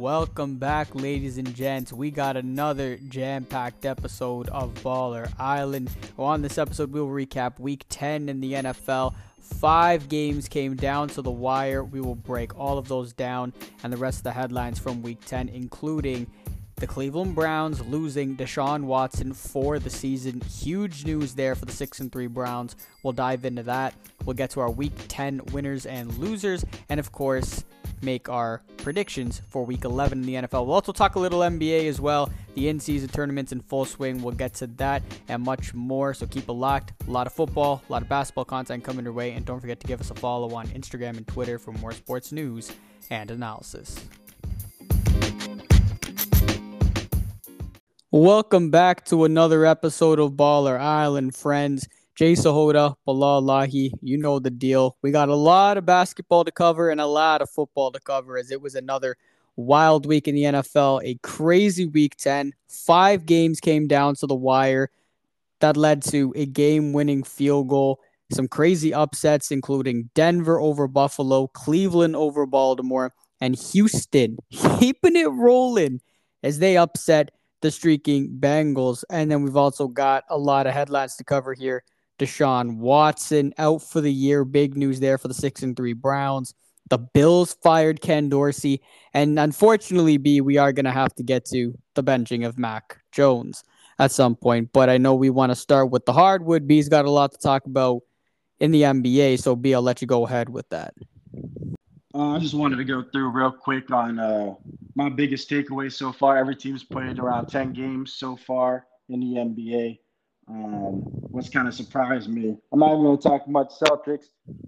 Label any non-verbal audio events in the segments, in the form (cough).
Welcome back, ladies and gents. We got another jam packed episode of Baller Island. On this episode, we'll recap week 10 in the NFL. Five games came down to the wire. We will break all of those down and the rest of the headlines from week 10, including the Cleveland Browns losing Deshaun Watson for the season. Huge news there for the 6 and 3 Browns. We'll dive into that. We'll get to our week 10 winners and losers and of course, make our predictions for week 11 in the NFL. We'll also talk a little NBA as well. The in-season tournaments in full swing. We'll get to that and much more. So keep it locked. A lot of football, a lot of basketball content coming your way and don't forget to give us a follow on Instagram and Twitter for more sports news and analysis. Welcome back to another episode of Baller Island, friends. Jay Sahoda, Bilal Lahi, you know the deal. We got a lot of basketball to cover and a lot of football to cover as it was another wild week in the NFL, a crazy week 10. Five games came down to the wire that led to a game winning field goal. Some crazy upsets, including Denver over Buffalo, Cleveland over Baltimore, and Houston (laughs) keeping it rolling as they upset the streaking Bengals. And then we've also got a lot of headlines to cover here. Deshaun Watson out for the year. Big news there for the six and three Browns. The Bills fired Ken Dorsey. And unfortunately, B, we are going to have to get to the benching of Mac Jones at some point. But I know we want to start with the hardwood. B's got a lot to talk about in the NBA. So, B, I'll let you go ahead with that. Uh, I just wanted to go through real quick on uh, my biggest takeaway so far. Every team's played around 10 games so far in the NBA. Um, what's kind of surprised me, I'm not even going to talk much Celtics.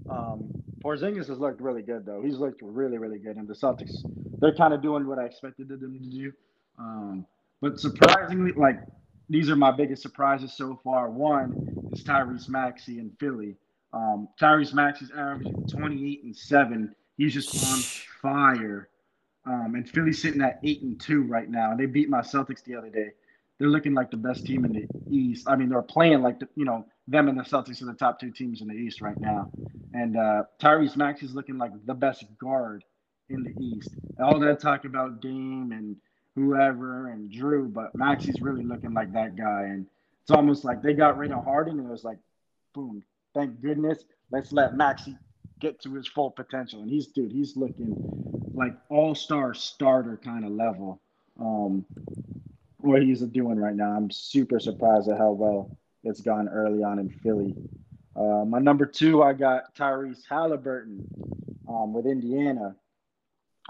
Um, Porzingis has looked really good, though. He's looked really, really good. And the Celtics, they're kind of doing what I expected them to do. Um, but surprisingly, like, these are my biggest surprises so far. One is Tyrese Maxey in Philly. Um, Tyrese Maxey's averaging 28 and 7 He's just on fire. Um, and Philly's sitting at eight and two right now. and They beat my Celtics the other day. They're looking like the best team in the East. I mean, they're playing like the, you know them and the Celtics are the top two teams in the East right now. And uh, Tyrese Maxey's looking like the best guard in the East. All that talk about Dame and whoever and Drew, but Maxey's really looking like that guy. And it's almost like they got rid of Harden and it was like, boom, thank goodness. Let's let Maxey get to his full potential. And he's dude, he's looking like all star starter kind of level. Um, what he's doing right now. I'm super surprised at how well it's gone early on in Philly. Uh, my number two, I got Tyrese Halliburton um, with Indiana.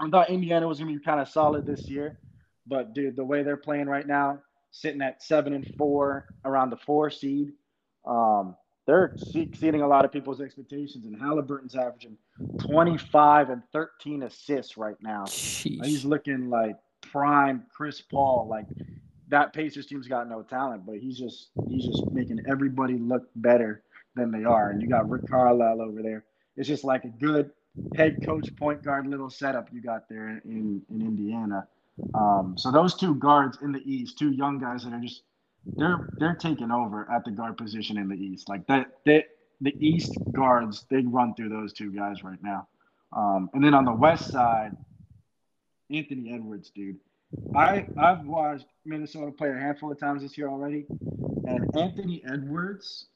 I thought Indiana was going to be kind of solid this year, but dude, the way they're playing right now, sitting at seven and four, around the four seed, um, they're exceeding a lot of people's expectations. And Halliburton's averaging 25 and 13 assists right now. Jeez. He's looking like prime Chris Paul. Like that Pacers team's got no talent, but he's just he's just making everybody look better than they are. And you got Rick Carlisle over there. It's just like a good head coach point guard little setup you got there in in Indiana. Um, so those two guards in the East, two young guys that are just they're they're taking over at the guard position in the East. Like that, they, the East guards they run through those two guys right now. Um, and then on the West side, Anthony Edwards, dude. I I've watched Minnesota play a handful of times this year already, and Anthony Edwards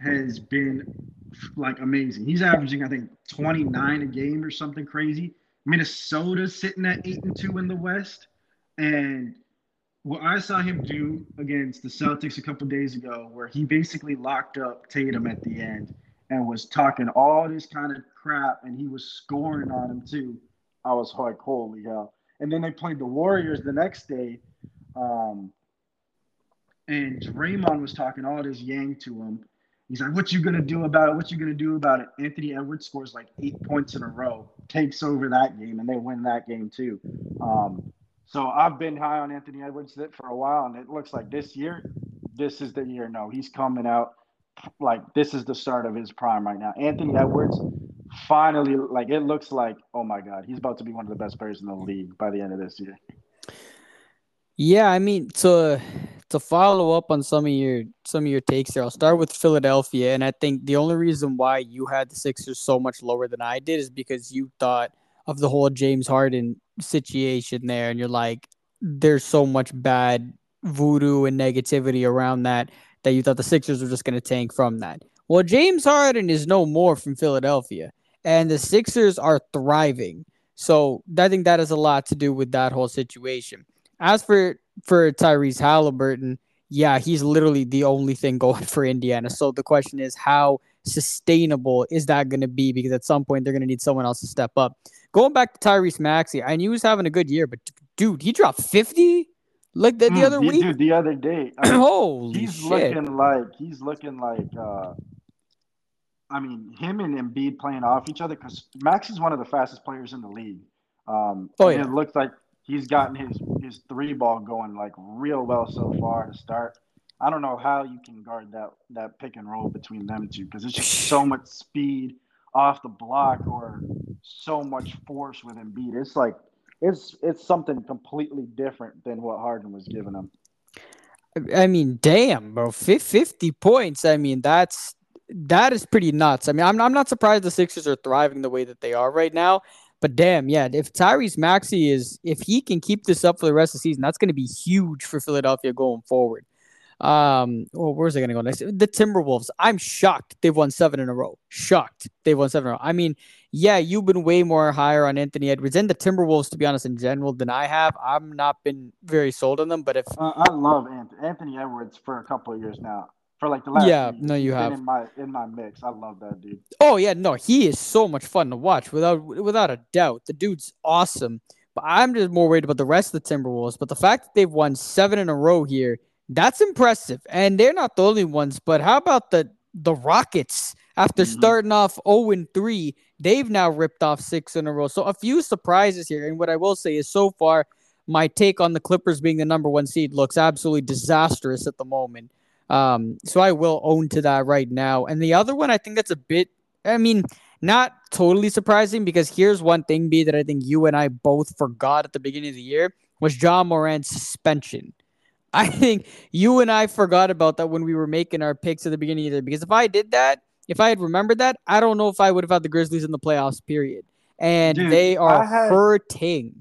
has been like amazing. He's averaging I think 29 a game or something crazy. Minnesota's sitting at eight and two in the West, and what I saw him do against the Celtics a couple days ago, where he basically locked up Tatum at the end and was talking all this kind of crap, and he was scoring on him too. I was like, holy hell! And then they played the Warriors the next day, um, and Draymond was talking all this yang to him. He's like, "What you gonna do about it? What you gonna do about it?" Anthony Edwards scores like eight points in a row, takes over that game, and they win that game too. Um, so I've been high on Anthony Edwards for a while, and it looks like this year, this is the year. No, he's coming out like this is the start of his prime right now. Anthony Edwards finally, like it looks like, oh my God, he's about to be one of the best players in the league by the end of this year. Yeah, I mean to to follow up on some of your some of your takes there I'll start with Philadelphia, and I think the only reason why you had the Sixers so much lower than I did is because you thought of the whole James Harden situation there, and you're like, there's so much bad voodoo and negativity around that that you thought the Sixers were just going to tank from that. Well, James Harden is no more from Philadelphia, and the Sixers are thriving. So I think that has a lot to do with that whole situation. As for for Tyrese Halliburton, yeah, he's literally the only thing (laughs) going for Indiana. So the question is, how sustainable is that going to be? Because at some point they're going to need someone else to step up. Going back to Tyrese Maxey, I knew he was having a good year, but dude, he dropped fifty like the, the mm, other week. Dude, the other day, I (clears throat) mean, holy he's shit. looking like he's looking like. uh I mean, him and Embiid playing off each other because Max is one of the fastest players in the league. Um, oh yeah, it looks like he's gotten his his three ball going like real well so far to start. I don't know how you can guard that that pick and roll between them two because it's just so (sighs) much speed off the block or so much force with Embiid. It's like it's it's something completely different than what Harden was giving him. I mean, damn, bro, fifty points. I mean, that's that is pretty nuts. I mean, I'm I'm not surprised the Sixers are thriving the way that they are right now. But damn, yeah, if Tyrese Maxey is if he can keep this up for the rest of the season, that's going to be huge for Philadelphia going forward. Um, well, where's it going to go next? The Timberwolves. I'm shocked they've won seven in a row. Shocked they've won seven in a row. I mean, yeah, you've been way more higher on Anthony Edwards and the Timberwolves, to be honest, in general, than I have. I've not been very sold on them, but if uh, I love Anthony Edwards for a couple of years now, for like the last yeah, no, you have in my in my mix. I love that dude. Oh yeah, no, he is so much fun to watch without without a doubt. The dude's awesome. But I'm just more worried about the rest of the Timberwolves. But the fact that they've won seven in a row here, that's impressive. And they're not the only ones. But how about the the Rockets? After mm-hmm. starting off 0 and 3, they've now ripped off six in a row. So a few surprises here. And what I will say is so far, my take on the Clippers being the number one seed looks absolutely disastrous at the moment. Um, so I will own to that right now. And the other one, I think that's a bit, I mean, not totally surprising because here's one thing, B, that I think you and I both forgot at the beginning of the year was Ja Morant's suspension. (laughs) I think you and I forgot about that when we were making our picks at the beginning of the year because if I did that, if I had remembered that, I don't know if I would have had the Grizzlies in the playoffs, period. And Dude, they are had, hurting.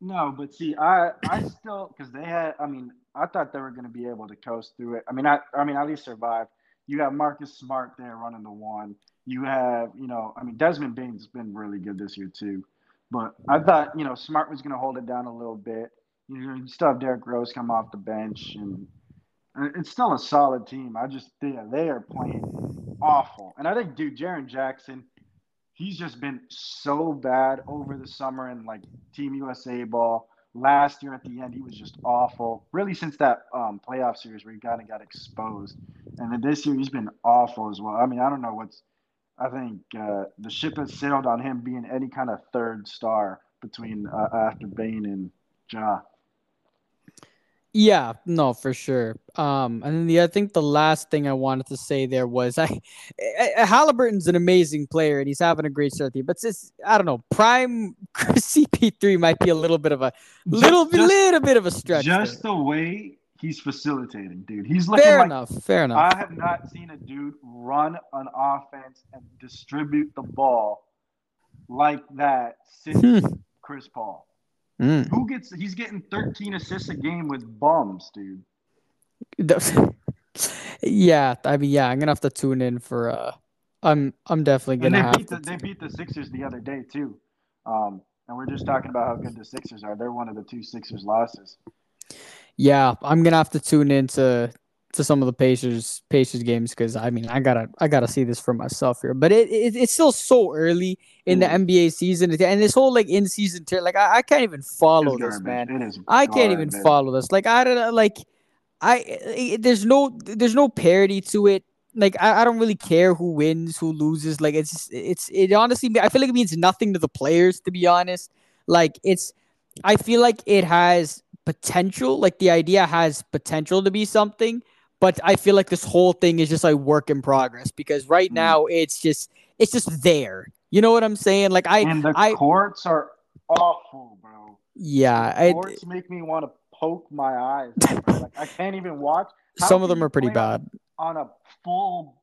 No, but see, I I still because they had. I mean, I thought they were going to be able to coast through it. I mean, I, I mean, at least survive. You have Marcus Smart there running the one. You have, you know, I mean, Desmond Bane's been really good this year too. But I thought, you know, Smart was going to hold it down a little bit. You know, you still have Derrick Rose come off the bench, and it's still a solid team. I just, yeah, they are playing awful. And I think, dude, Jaren Jackson, he's just been so bad over the summer and like Team USA ball last year at the end he was just awful. Really, since that um, playoff series where he kind of got exposed, and then this year he's been awful as well. I mean, I don't know what's. I think uh, the ship has sailed on him being any kind of third star between uh, after Bane and Ja. Yeah, no, for sure. Um, and then the I think the last thing I wanted to say there was (laughs) I, I Halliburton's an amazing player and he's having a great start here, but just I don't know, prime (laughs) CP3 might be a little bit of a little just, little bit of a stretch. Just there. the way he's facilitating, dude. He's looking fair like, enough. Fair enough. I have not seen a dude run an offense and distribute the ball like that since hmm. Chris Paul. Mm. Who gets? He's getting 13 assists a game with bums, dude. (laughs) yeah, I mean, yeah, I'm gonna have to tune in for. uh I'm I'm definitely gonna have beat the, They beat the Sixers the other day too, um, and we're just talking about how good the Sixers are. They're one of the two Sixers losses. Yeah, I'm gonna have to tune in to some of the Pacers Pacers games because I mean I gotta I gotta see this for myself here. But it, it it's still so early in the. NBA season and this whole like in season tier like I, I can't even follow this man. I can't even follow this. Like I don't like I it, there's no there's no parity to it. Like I, I don't really care who wins, who loses. Like it's it's it honestly I feel like it means nothing to the players to be honest. Like it's I feel like it has potential. Like the idea has potential to be something but I feel like this whole thing is just like work in progress because right mm. now it's just it's just there. You know what I'm saying? Like I and the I, courts are awful, bro. Yeah, the courts I, make me want to poke my eyes. like I can't even watch. (laughs) How some of them are pretty bad on a full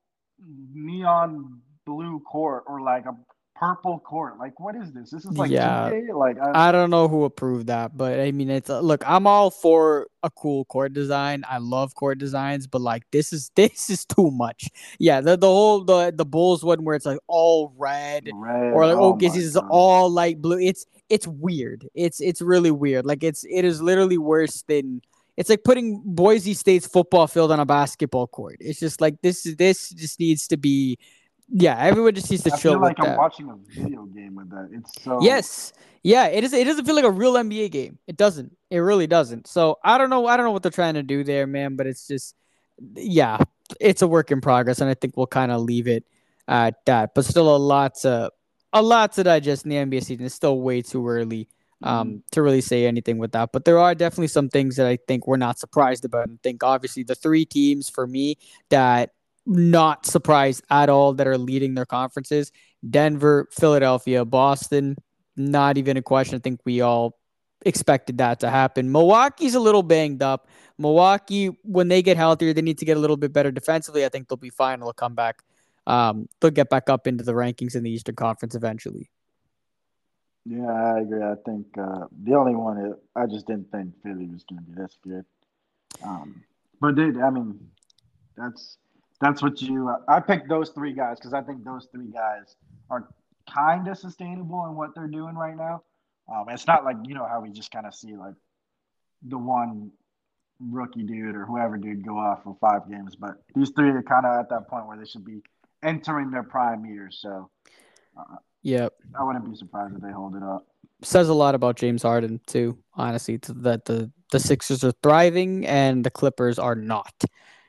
neon blue court or like a purple court. Like, what is this? This is like Yeah. 2K? Like, I, I don't know who approved that, but I mean, it's look. I'm all for a cool court design. I love court designs, but like this is (laughs) this is too much. Yeah, the the whole the the Bulls one where it's like all red, red. or like oh, oh OKC is all light blue. It's it's weird. It's it's really weird. Like it's it is literally worse than it's like putting Boise State's football field on a basketball court. It's just like this this just needs to be yeah, everyone just needs to I chill feel like I'm that. watching a video game with that. It's so Yes. Yeah, it is it doesn't feel like a real NBA game. It doesn't. It really doesn't. So I don't know I don't know what they're trying to do there, man, but it's just yeah, it's a work in progress and I think we'll kind of leave it at that. But still a lot to a lot to digest in the NBA season. It's still way too early um Mm-hmm. to really say anything with that. But there are definitely some things that I think we're not surprised about. And I think obviously the three teams for me that not surprised at all that are leading their conferences Denver, Philadelphia, Boston, not even a question. I think we all expected that to happen. Milwaukee's a little banged up. Milwaukee, when they get healthier, they need to get a little bit better defensively. I think they'll be fine. They'll come back. Um, they'll get back up into the rankings in the Eastern Conference eventually. Yeah, I agree. I think uh, the only one is, I just didn't think Philly was going to be this good. Um, but dude, I mean, that's that's what you. I picked those three guys because I think those three guys are kind of sustainable in what they're doing right now. Um, it's not like you know how we just kind of see like the one rookie dude or whoever dude go off for five games, but these three are kind of at that point where they should be entering their prime years. So Yep. I wouldn't be surprised if they hold it up. Says a lot about James Harden too, honestly, that the the Sixers are thriving and the Clippers are not.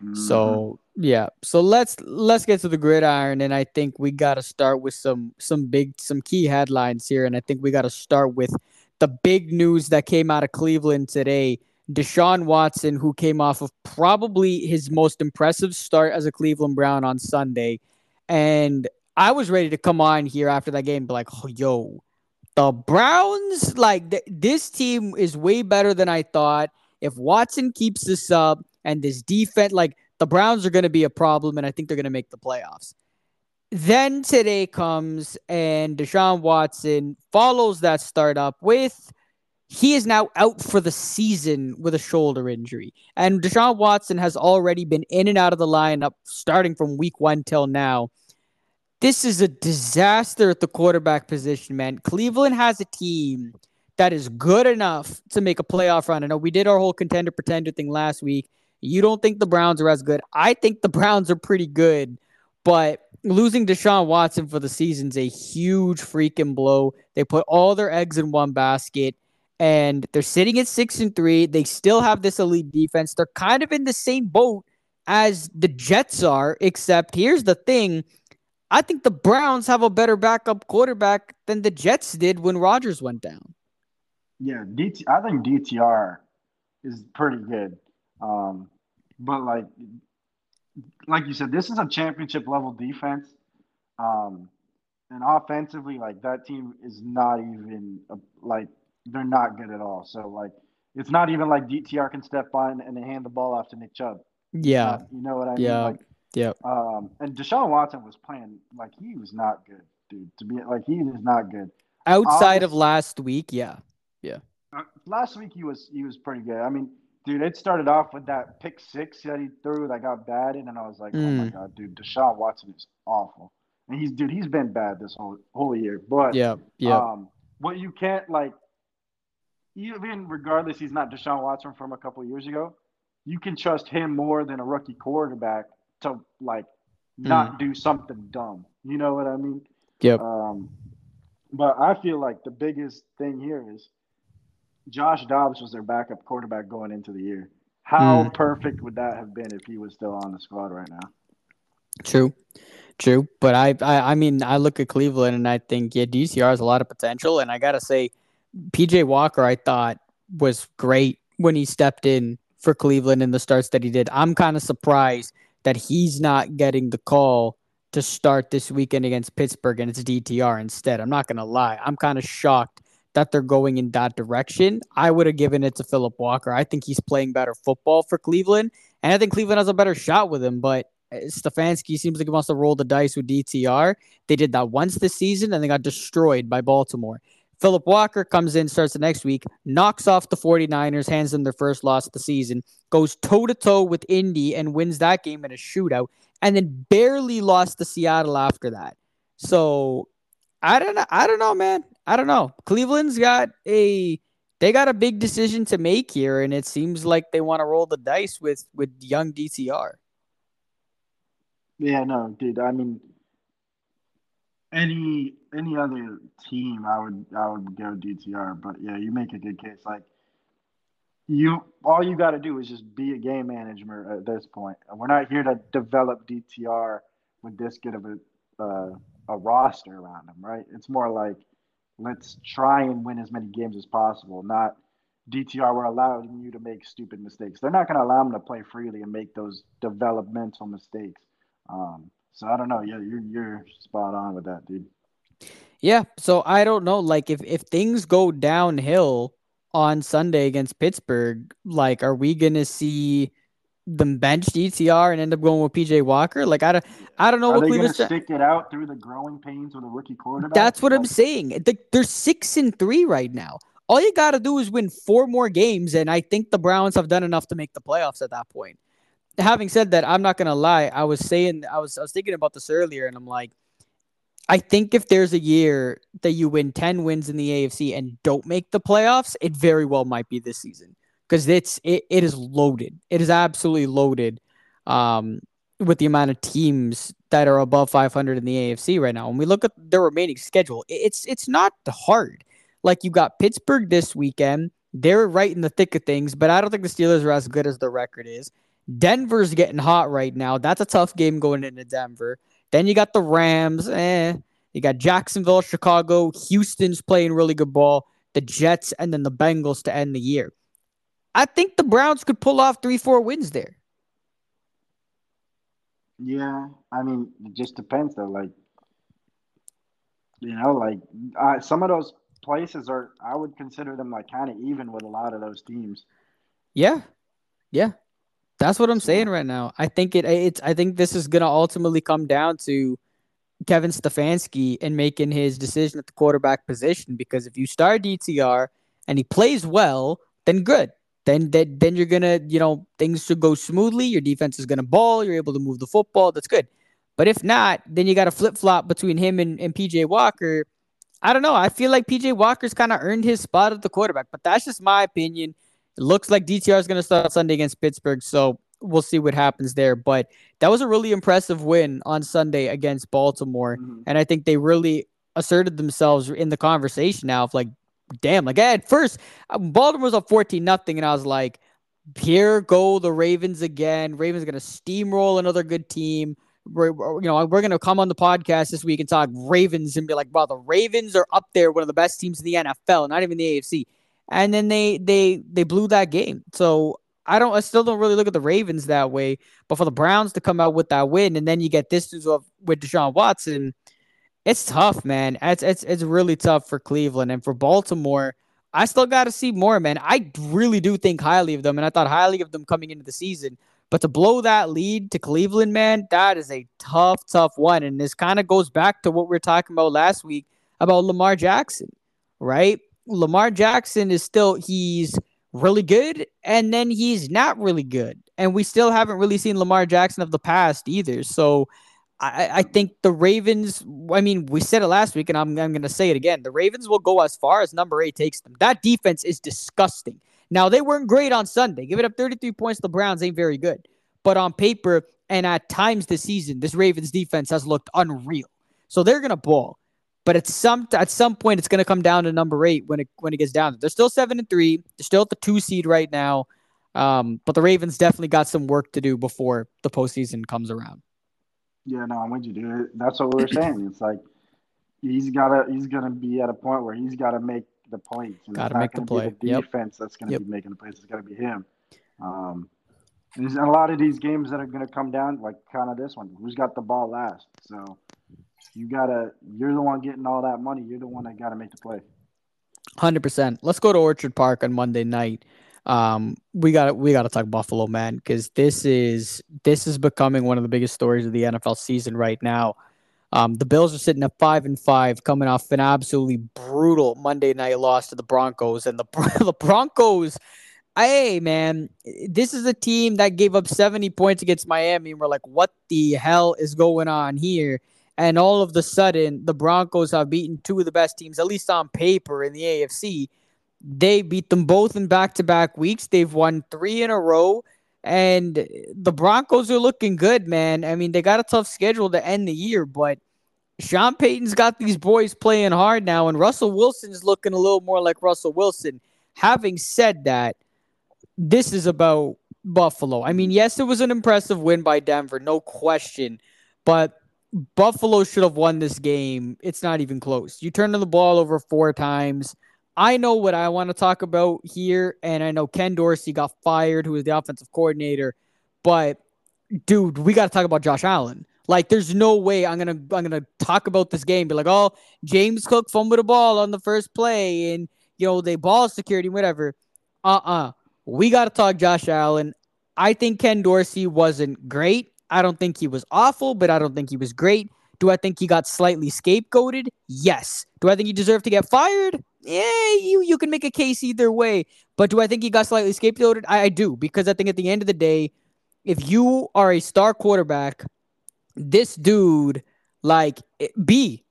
Mhm. So yeah, so let's let's get to the gridiron, and I think we got to start with some some big some key headlines here, and I think we got to start with the big news that came out of Cleveland today. Deshaun Watson, who came off of probably his most impressive start as a Cleveland Brown on Sunday, and I was ready to come on here after that game, be like, oh, yo, the Browns, like th- this team is way better than I thought. If Watson keeps this up and this defense, like the Browns are going to be a problem, and I think they're going to make the playoffs. Then today comes and Deshaun Watson follows that startup with he is now out for the season with a shoulder injury. And Deshaun Watson has already been in and out of the lineup starting from week one till now. This is a disaster at the quarterback position, man. Cleveland has a team that is good enough to make a playoff run. I know we did our whole contender pretender thing last week. You don't think the Browns are as good. I think the Browns are pretty good, but losing Deshaun Watson for the season's a huge freaking blow. They put all their eggs in one basket and they're sitting at 6 and 3. They still have this elite defense. They're kind of in the same boat as the Jets are, except here's the thing. I think the Browns have a better backup quarterback than the Jets did when Rodgers went down. Yeah, DT, I think DTR is pretty good. Um, but like, like you said, this is a championship level defense. Um, and offensively, like that team is not even a, like they're not good at all. So like, it's not even like DTR can step on and hand the ball off to Nick Chubb. Yeah. Uh, you know what I mean? Yeah. Like, Yep. um, and Deshaun Watson was playing like he was not good, dude. To be like he is not good. Outside of last week, yeah. Uh, last week he was he was pretty good. I mean, dude, it started off with that pick six that he threw that got bad, and then I was like, oh my Mm. god, dude, Deshaun Watson is awful, and he's dude, he's been bad this whole whole year. But Yeah. Yeah. um, what you can't like, even regardless, he's not Deshaun Watson from a couple years ago. You can trust him more than a rookie quarterback to like not do something dumb. You know what I mean? Yep. Um, but I feel like the biggest thing here is Josh Dobbs was their backup quarterback going into the year. How Mm. perfect would that have been if he was still on the squad right now? True, true. But I, I, I mean, I look at Cleveland and I think yeah, DTR has a lot of potential. And I gotta say, PJ Walker, I thought was great when he stepped in for Cleveland in the starts that he did. I'm kind of surprised that he's not getting the call to start this weekend against Pittsburgh and it's DTR instead. I'm not gonna lie, I'm kind of shocked that they're going in that direction. I would have given it to Philip Walker. I think he's playing better football for Cleveland, and I think Cleveland has a better shot with him. But uh, Stefanski seems like he wants to roll the dice with DTR. They did that once this season and they got destroyed by Baltimore. Philip Walker comes in, starts the next week, knocks off the 49ers, hands them their first loss of the season, goes toe to toe with Indy and wins that game in a shootout, and then barely lost to Seattle after that. So I don't know. I don't know, man. I don't know. Cleveland's got a they got a big decision to make here, and it seems like they want to roll the dice with with young DTR. Yeah, no, dude. I mean, any any other team, I would I would go DTR. But yeah, you make a good case. Like you, all you got to do is just be a game manager at this point. We're not here to develop DTR with this good of a uh, a roster around him, right? It's more like let's try and win as many games as possible, not DTR. We're allowing you to make stupid mistakes. They're not going to allow them to play freely and make those developmental mistakes. Um, so I don't know. Yeah, you're you're spot on with that, dude. Yeah. So I don't know. Like if if things go downhill on Sunday against Pittsburgh, like are we gonna see them bench DTR and end up going with PJ Walker? Like I don't I don't know Are what Cleveland's to stick it out through the growing pains with a rookie quarterback? That's what I'm saying. They- They're six and three right now. All you got to do is win four more games, and I think the Browns have done enough to make the playoffs at that point. Having said that, I'm not gonna lie. I was saying, I was, I was thinking about this earlier, and I'm like, I think if there's a year that you win ten wins in the AFC and don't make the playoffs, it very well might be this season because it's it, it is loaded. It is absolutely loaded. Um, with the amount of teams that are above 500 in the AFC right now. When we look at the remaining schedule, it's it's not hard. Like you got Pittsburgh this weekend. They're right in the thick of things, but I don't think the Steelers are as good as the record is. Denver's getting hot right now. That's a tough game going into Denver. Then you got the Rams. Eh. You got Jacksonville, Chicago, Houston's playing really good ball. The Jets, and then the Bengals to end the year. I think the Browns could pull off three, four wins there. Yeah, I mean, it just depends though. Like, you know, like uh, some of those places are, I would consider them like kind of even with a lot of those teams. Yeah, yeah, that's what I'm So- saying right now. I think it. It's. I think this is gonna ultimately come down to Kevin Stefanski and making his decision at the quarterback position. Because if you start DTR and he plays well, then good. Then then then you're gonna you know things should go smoothly. Your defense is gonna ball. You're able to move the football. That's good. But if not, then you got to flip flop between him and, and PJ Walker. I don't know. I feel like PJ Walker's kind of earned his spot at the quarterback, but that's just my opinion. It looks like DTR is going to start Sunday against Pittsburgh, so we'll see what happens there. But that was a really impressive win on Sunday against Baltimore, Mhm. and I think they really asserted themselves in the conversation now of like, damn, like at first uh, Baltimore was up fourteen nothing, and I was like, here go the Ravens again. Ravens to steamroll another good team. We're, you know, we're to come on the podcast this week and talk Ravens and be like, wow, the Ravens are up there, one of the best teams in the NFL, not even the AFC. And then they they they blew that game. So I don't, I still don't really look at the Ravens that way. But for the Browns to come out with that win, and then you get this with Deshaun Watson, it's tough, man. It's it's it's really tough for Cleveland and for Baltimore. I still got to see more, man. I really do think highly of them, and I thought highly of them coming into the season. But to blow that lead to Cleveland, man, that is a tough, tough one. And this kind of goes back to what we were talking about last week about Lamar Jackson, right? Lamar Jackson is still, he's really good, and then he's not really good. And we still haven't really seen Lamar Jackson of the past either. So I, I think the Ravens, I mean, we said it last week, and I'm, I'm going to say it again. The Ravens will go as far as number eight takes them. That defense is disgusting. Now, they weren't great on Sunday. Give it up 33 points. The Browns ain't very good. But on paper and at times this season, this Ravens defense has looked unreal. So they're going to ball. But at some at some point, it's going to come down to number eight when it when it gets down. They're still seven and three. They're still at the two seed right now. Um, but the Ravens definitely got some work to do before the postseason comes around. Yeah, no, I'm with you, dude. That's what we were saying. It's like he's gotta he's gonna be at a point where he's gotta make the points. And Gotta make the play. The Yep. defense that's gonna Yep. be making the plays. It's gonna be him. Um, and there's a lot of these games that are gonna come down like kind of this one. Who's got the ball last? So you gotta. You're the one getting all that money. You're the one that gotta make the play. Hundred percent. Let's go to Orchard Park on Monday night. Um, we got we got to talk Buffalo, man, because this is this is becoming one of the biggest stories of the NFL season right now. Um, the Bills are sitting at five and five, coming off an absolutely brutal Monday night loss to the Broncos, and the (laughs) the Broncos. Hey man, this is a team that gave up 70 points against Miami, and we're like, what the hell is going on here? And all of the sudden, the Broncos have beaten two of the best teams, at least on paper, in the AFC. They beat them both in back to back weeks. They've won three in a row. And the Broncos are looking good, man. I mean, they got a tough schedule to end the year, but Sean Payton's got these boys playing hard now, and Russell Wilson's looking a little more like Russell Wilson. Having said that, this is about Buffalo. I mean, yes, it was an impressive win by Denver, no question, but Buffalo should have won this game. It's not even close. You turned the ball over four times. I know what I want to talk about here, and I know Ken Dorsey got fired, who was the offensive coordinator. But dude, we got to talk about Josh Allen. Like, there's no way I'm gonna I'm gonna talk about this game. Be like, oh, James Cook fumbled the ball on the first play, and you know they ball security, whatever. Uh uh-uh. uh We got to talk Josh Allen. I think Ken Dorsey wasn't great. I don't think he was awful, but I don't think he was great. Do I think he got slightly scapegoated? Yes. Do I think he deserved to get fired? Yeah, you you can make a case either way. But do I think he got slightly scapegoated? I, I do because I think at the end of the day, if you are a star quarterback, this dude, like eh, B,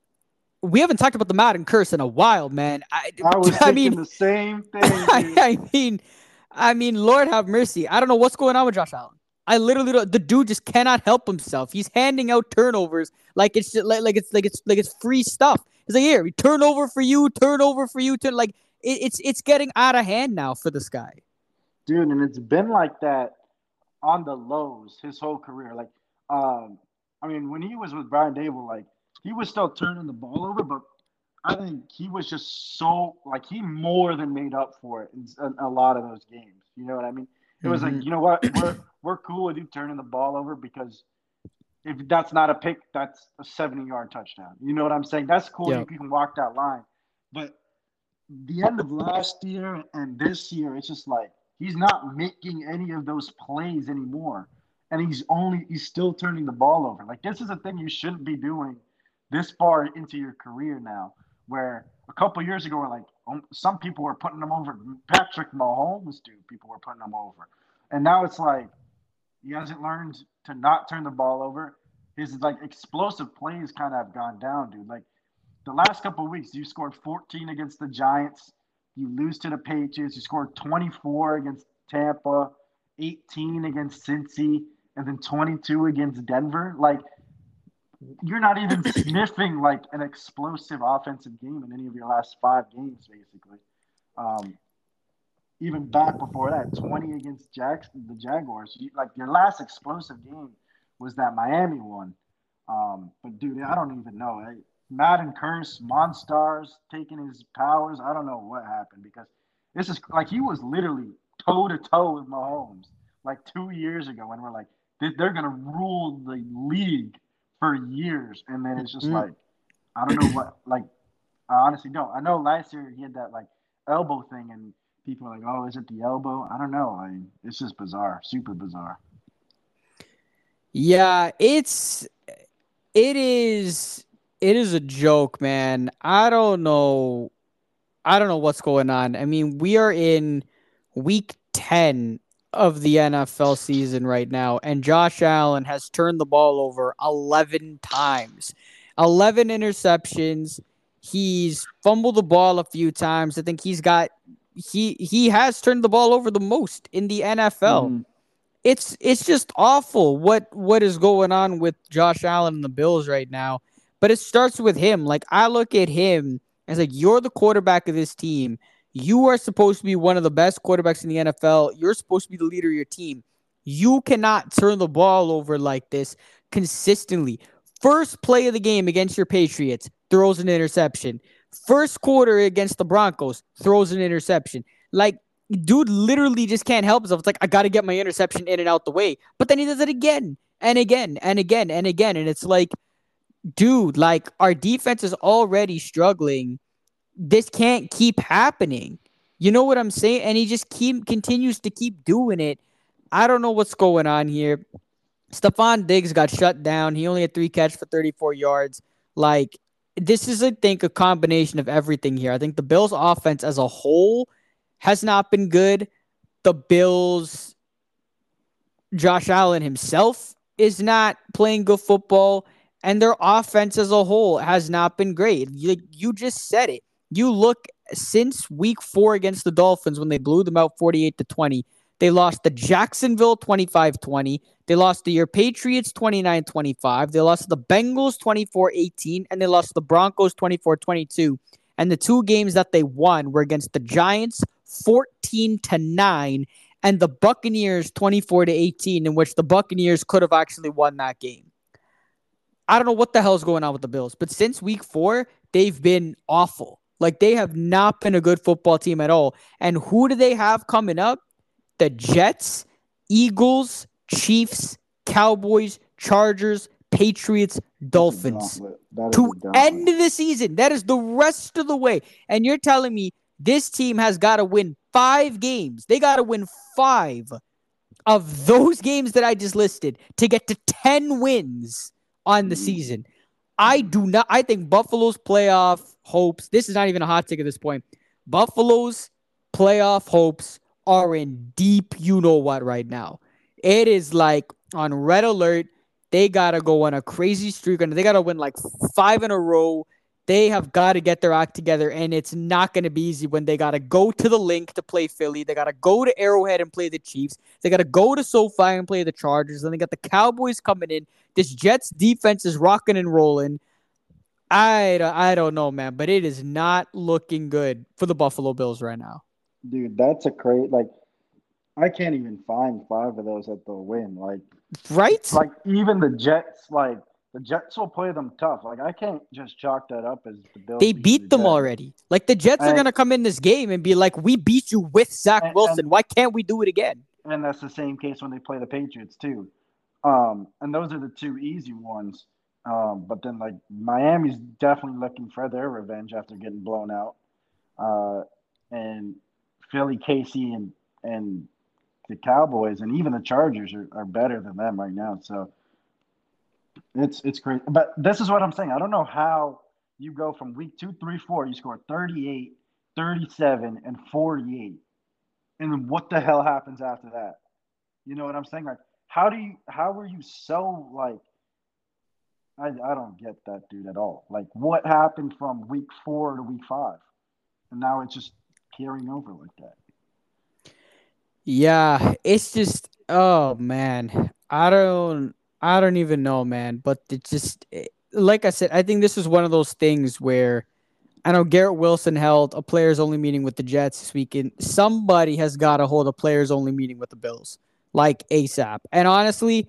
we haven't talked about the Madden curse in a while, man. I, I was (laughs) I mean the same (laughs) thing. I, I, mean, I mean, Lord have mercy. I don't know what's going on with Josh Allen. I literally the dude just cannot help himself. He's handing out turnovers like it's just, like, like it's like it's like it's free stuff. He's like, here, turnover for you, turnover for you, turn like it, it's it's getting out of hand now for this guy. Dude, and it's been like that on the lows his whole career. Like, um, I mean, when he was with Brian Daboll, like he was still turning the ball over, but I think he was just so like he more than made up for it in a lot of those games. You know what I mean? It was mm-hmm. like, you know what, we're we're cool with you turning the ball over because if that's not a pick, that's a 70 yard touchdown. You know what I'm saying? That's cool. You can walk that line. But the end of last year and this year, it's just like he's not making any of those plays anymore. And he's only he's still turning the ball over. Like this is a thing you shouldn't be doing this far into your career now. Where a couple years ago, like um, some people were putting them over. Patrick Mahomes, dude, people were putting them over. And now it's like he hasn't learned to not turn the ball over. His like explosive plays kind of have gone down, dude. Like the last couple weeks, you scored 14 against the Giants. You lose to the Patriots. You scored 24 against Tampa, 18 against Cincy, and then 22 against Denver. Like you're not even sniffing like an explosive offensive game in any of your last five games, basically. Um, even back before that, 20 against Jackson, the Jaguars. You, like your last explosive game was that Miami one. Um, but dude, I don't even know. I, Madden curse, Monstars taking his powers. I don't know what happened because this is like he was literally toe to toe with Mahomes like two years ago, and we're like they're gonna rule the league for years, and then it's just mm-hmm. like I don't know what. Like I honestly don't. I know last year he had that like elbow thing, and people are like, "Oh, is it the elbow?" I don't know. I mean, it's just bizarre, super bizarre. Yeah, it's it is it is a joke, man. I don't know. I don't know what's going on. I mean, we are in week 10 of the NFL season right now, and Josh Allen has turned the ball over 11 times. 11 interceptions. He's fumbled the ball a few times. I think he's got he he has turned the ball over the most in the NFL. Mm. It's it's just awful what what is going on with Josh Allen and the Bills right now. But it starts with him. Like I look at him as like you're the quarterback of this team. You are supposed to be one of the best quarterbacks in the NFL. You're supposed to be the leader of your team. You cannot turn the ball over like this consistently. First play of the game against your Patriots, throws an interception. First quarter against the Broncos, throws an interception. Like, dude literally just can't help himself. It's like, I got to get my interception in and out the way. But then he does it again and again and again and again. And it's like, dude, like, our defense is already struggling. This can't keep happening. You know what I'm saying? And he just keep continues to keep doing it. I don't know what's going on here. Stefon Diggs got shut down. He only had three catches for 34 yards. Like this is, I think, a combination of everything here. I think the Bills' offense as a whole has not been good. The Bills, Josh Allen himself is not playing good football, and their offense as a whole has not been great. You, you just said it. You look since week four against the Dolphins when they blew them out 48 to 20. They lost to Jacksonville 25 20. They lost to your Patriots 29 25. They lost to the Bengals 24 18. And they lost to the Broncos 24 22. And the two games that they won were against the Giants 14 to 9 and the Buccaneers 24 to 18, in which the Buccaneers could have actually won that game. I don't know what the hell's going on with the Bills, but since week four, they've been awful. Like they have not been a good football team at all. And who do they have coming up? The Jets, Eagles, Chiefs, Cowboys, Chargers, Patriots, Dolphins. To end the season. That is the rest of the way. And you're telling me this team has got to win five games. They got to win five of those games that I just listed to get to 10 wins on the season. I do not, I think Buffalo's playoff hopes, this is not even a hot take at this point. Buffalo's playoff hopes are in deep, you know what, right now. It is like on red alert. They got to go on a crazy streak and they got to win like five in a row they have got to get their act together, and it's not going to be easy when they got to go to the Linc to play Philly. They got to go to Arrowhead and play the Chiefs. They got to go to SoFi and play the Chargers. And they got the Cowboys coming in. This Jets defense is rocking and rolling. I, I don't know, man, but it is not looking good for the Buffalo Bills right now. Dude, that's a great like. I can't even find five of those that they'll win. Like, right? Like even the Jets, like the Jets will play them tough. Like I can't just chalk that up as the Bills. They beat the them Jets. already. Like the Jets and, are gonna come in this game and be like, "We beat you with Zach and, Wilson. And, Why can't we do it again?" And that's the same case when they play the Patriots too. Um, and those are the two easy ones. Um, but then like Miami's definitely looking for their revenge after getting blown out. Uh, and Philly, KC, and and the Cowboys, and even the Chargers are, are better than them right now. So it's it's great. But this is what I'm saying. I don't know how you go from week two, three, four, you score 38, 37, and 48. And then what the hell happens after that? You know what I'm saying? Like, how do you how were you so like I, I don't get that dude at all. Like what happened from week four to week five? And now it's just carrying over like that. Yeah, it's just oh man. I don't I don't even know, man. But it just, like I said, I think this is one of those things where I know Garrett Wilson held a players only meeting with the Jets this weekend. Somebody has got to hold a players only meeting with the Bills, like ASAP. And honestly,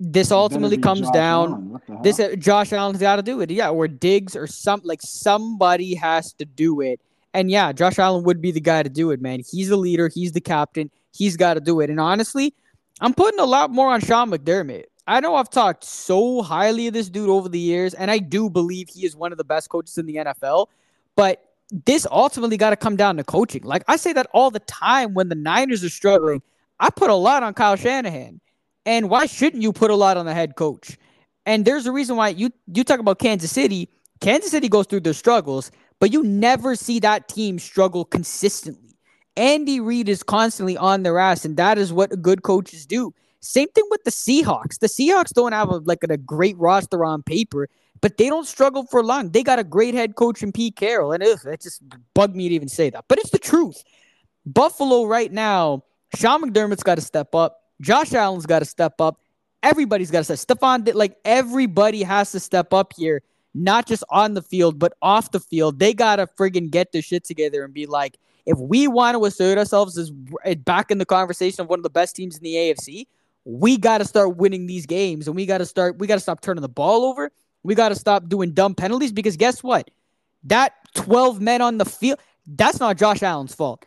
this ultimately comes Josh down. This uh, Josh Allen's got to do it, yeah, or Diggs or some like somebody has to do it. And yeah, Josh Allen would be the guy to do it, man. He's the leader. He's the captain. He's got to do it. And honestly, I'm putting a lot more on Sean McDermott. I know I've talked so highly of this dude over the years, and I do believe he is one of the best coaches in the NFL. But this ultimately got to come down to coaching. Like I say that all the time when the Niners are struggling. I put a lot on Kyle Shanahan. And why shouldn't you put a lot on the head coach? And there's a reason why you you talk about Kansas City. Kansas City goes through their struggles, but you never see that team struggle consistently. Andy Reid is constantly on their ass, and that is what good coaches do. Same thing with the Seahawks. The Seahawks don't have a, like a, great roster on paper, but they don't struggle for long. They got a great head coach in Pete Carroll, and ugh, it just bugged me to even say that. But it's the truth. Buffalo right now, Sean McDermott's got to step up. Josh Allen's got to step up. Everybody's got to step. Stefon, like everybody has to step up here, not just on the field, but off the field. They gotta friggin' get their shit together and be like, if we want to assert ourselves as eh, back in the conversation of one of the best teams in the AFC, we got to start winning these games and we got to start we got to stop turning the ball over we got to stop doing dumb penalties because guess what that 12 men on the field that's not josh allen's fault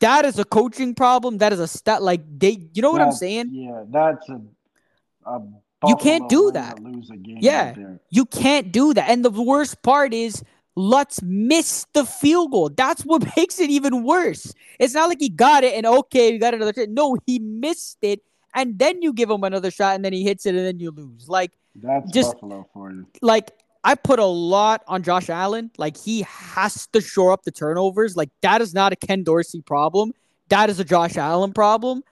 that is a coaching problem that is a stat like they you know what i'm saying yeah that's a, a you can't do that yeah you can't do that and the worst part is Lutz missed the field goal. That's what (laughs) makes it even worse. It's not like he got it and okay, we got another shot. No, he missed it, and then you give him another shot, and then he hits it, and then you lose. Like that's just, Buffalo for you. Like I put a lot on Josh Allen. Like he has to shore up the turnovers. Like that is not a Ken Dorsey problem. That is a Josh Allen problem.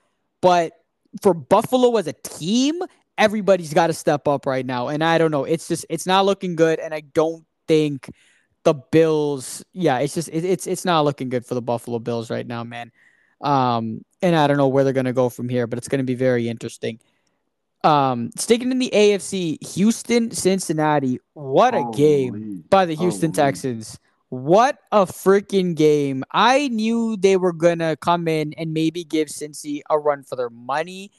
But for Buffalo as a team, everybody's got to step up right now. And I don't know. It's just it's not looking good. And I don't think the Bills. Yeah, it's just it, it's it's not looking good for the Buffalo Bills right now, man. Um, and I don't know where they're gonna go from here, but it's gonna be very interesting. Um, sticking in the AFC, Houston, Cincinnati. What a game by the Houston Texans. What a freaking game. I knew they were going to come in and maybe give Cincy a run for their money,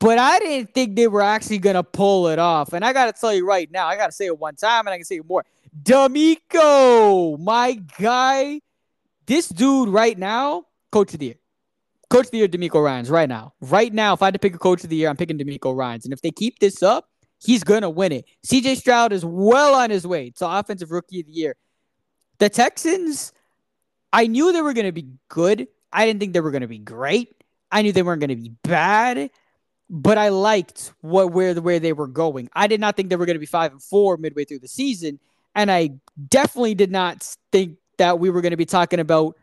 but I didn't think they were actually going to pull it off. And I got to tell you right now, I got to say it one time and I can say it more. DeMeco, my guy. This dude right now, coach of the year. Coach of the year, DeMeco Ryans, right now. Right now, if I had to pick a coach of the year, I'm picking DeMeco Ryans. And if they keep this up, he's going to win it. CJ Stroud is well on his way to Offensive Rookie of the Year. The Texans, I knew they were going to be good. I didn't think they were going to be great. I knew they weren't going to be bad, but I liked what where the where they were going. I did not think they were going to be five and four midway through the season, and I definitely did not think that we were going to be talking about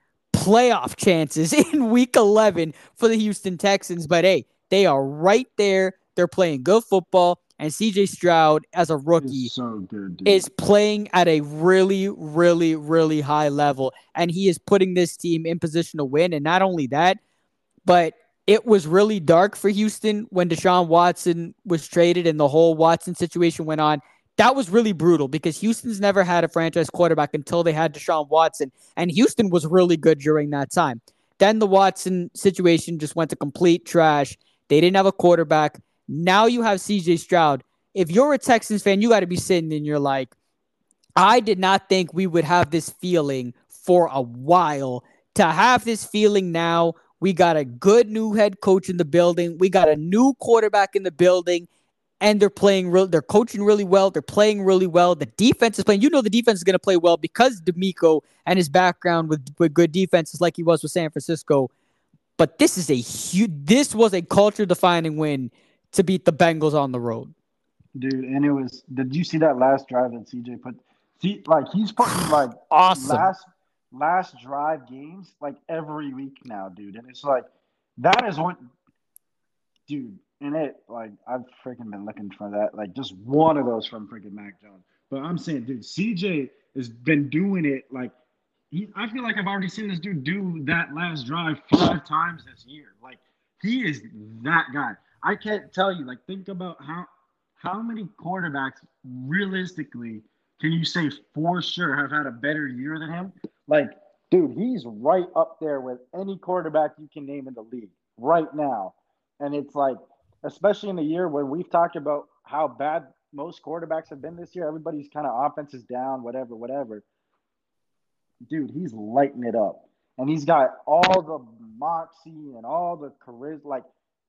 playoff chances (laughs) in week 11 for the Houston Texans. But hey, they are right there. They're playing good football. And CJ Stroud, as a rookie, so good, is playing at a really, really, really high level. And he is putting this team in position to win. And not only that, but it was really dark for Houston when Deshaun Watson was traded and the whole Watson situation went on that was really brutal because Houston's never had a franchise quarterback until they had Deshaun Watson, and Houston was really good during that time. Then the Watson situation just went to complete trash. They didn't have a quarterback. Now you have CJ Stroud. If you're a Texans fan, you got to be sitting and you're like, I did not think we would have this feeling for a while. To have this feeling now, we got a good new head coach in the building. We got a new quarterback in the building and they're playing real they're coaching really well they're playing really well the defense is playing you know the defense is going to play well because DeMeco and his background with, with good defenses like he was with San Francisco. But this is a huge this was a culture defining win to beat the Bengals on the road. Dude and it was did you see that last drive that CJ put see like he's putting (sighs) like awesome. last last drive games like every week now dude. And it's like that is what dude and it like I've freaking been looking for that, like just one of those from freaking Mac Jones. But I'm saying, dude, CJ has been doing it like he, I feel like I've already seen this dude do that last drive five times this year. Like he is that guy. I can't tell you. Like think about how how many quarterbacks realistically can you say for sure have had a better year than him? Like, dude, he's right up there with any quarterback you can name in the league right now. And it's like especially in a year where we've talked about how bad most quarterbacks have been this year. Everybody's kind of offense is down, whatever, whatever. Dude, he's lighting it up. And he's got all the moxie and all the charisma. Like,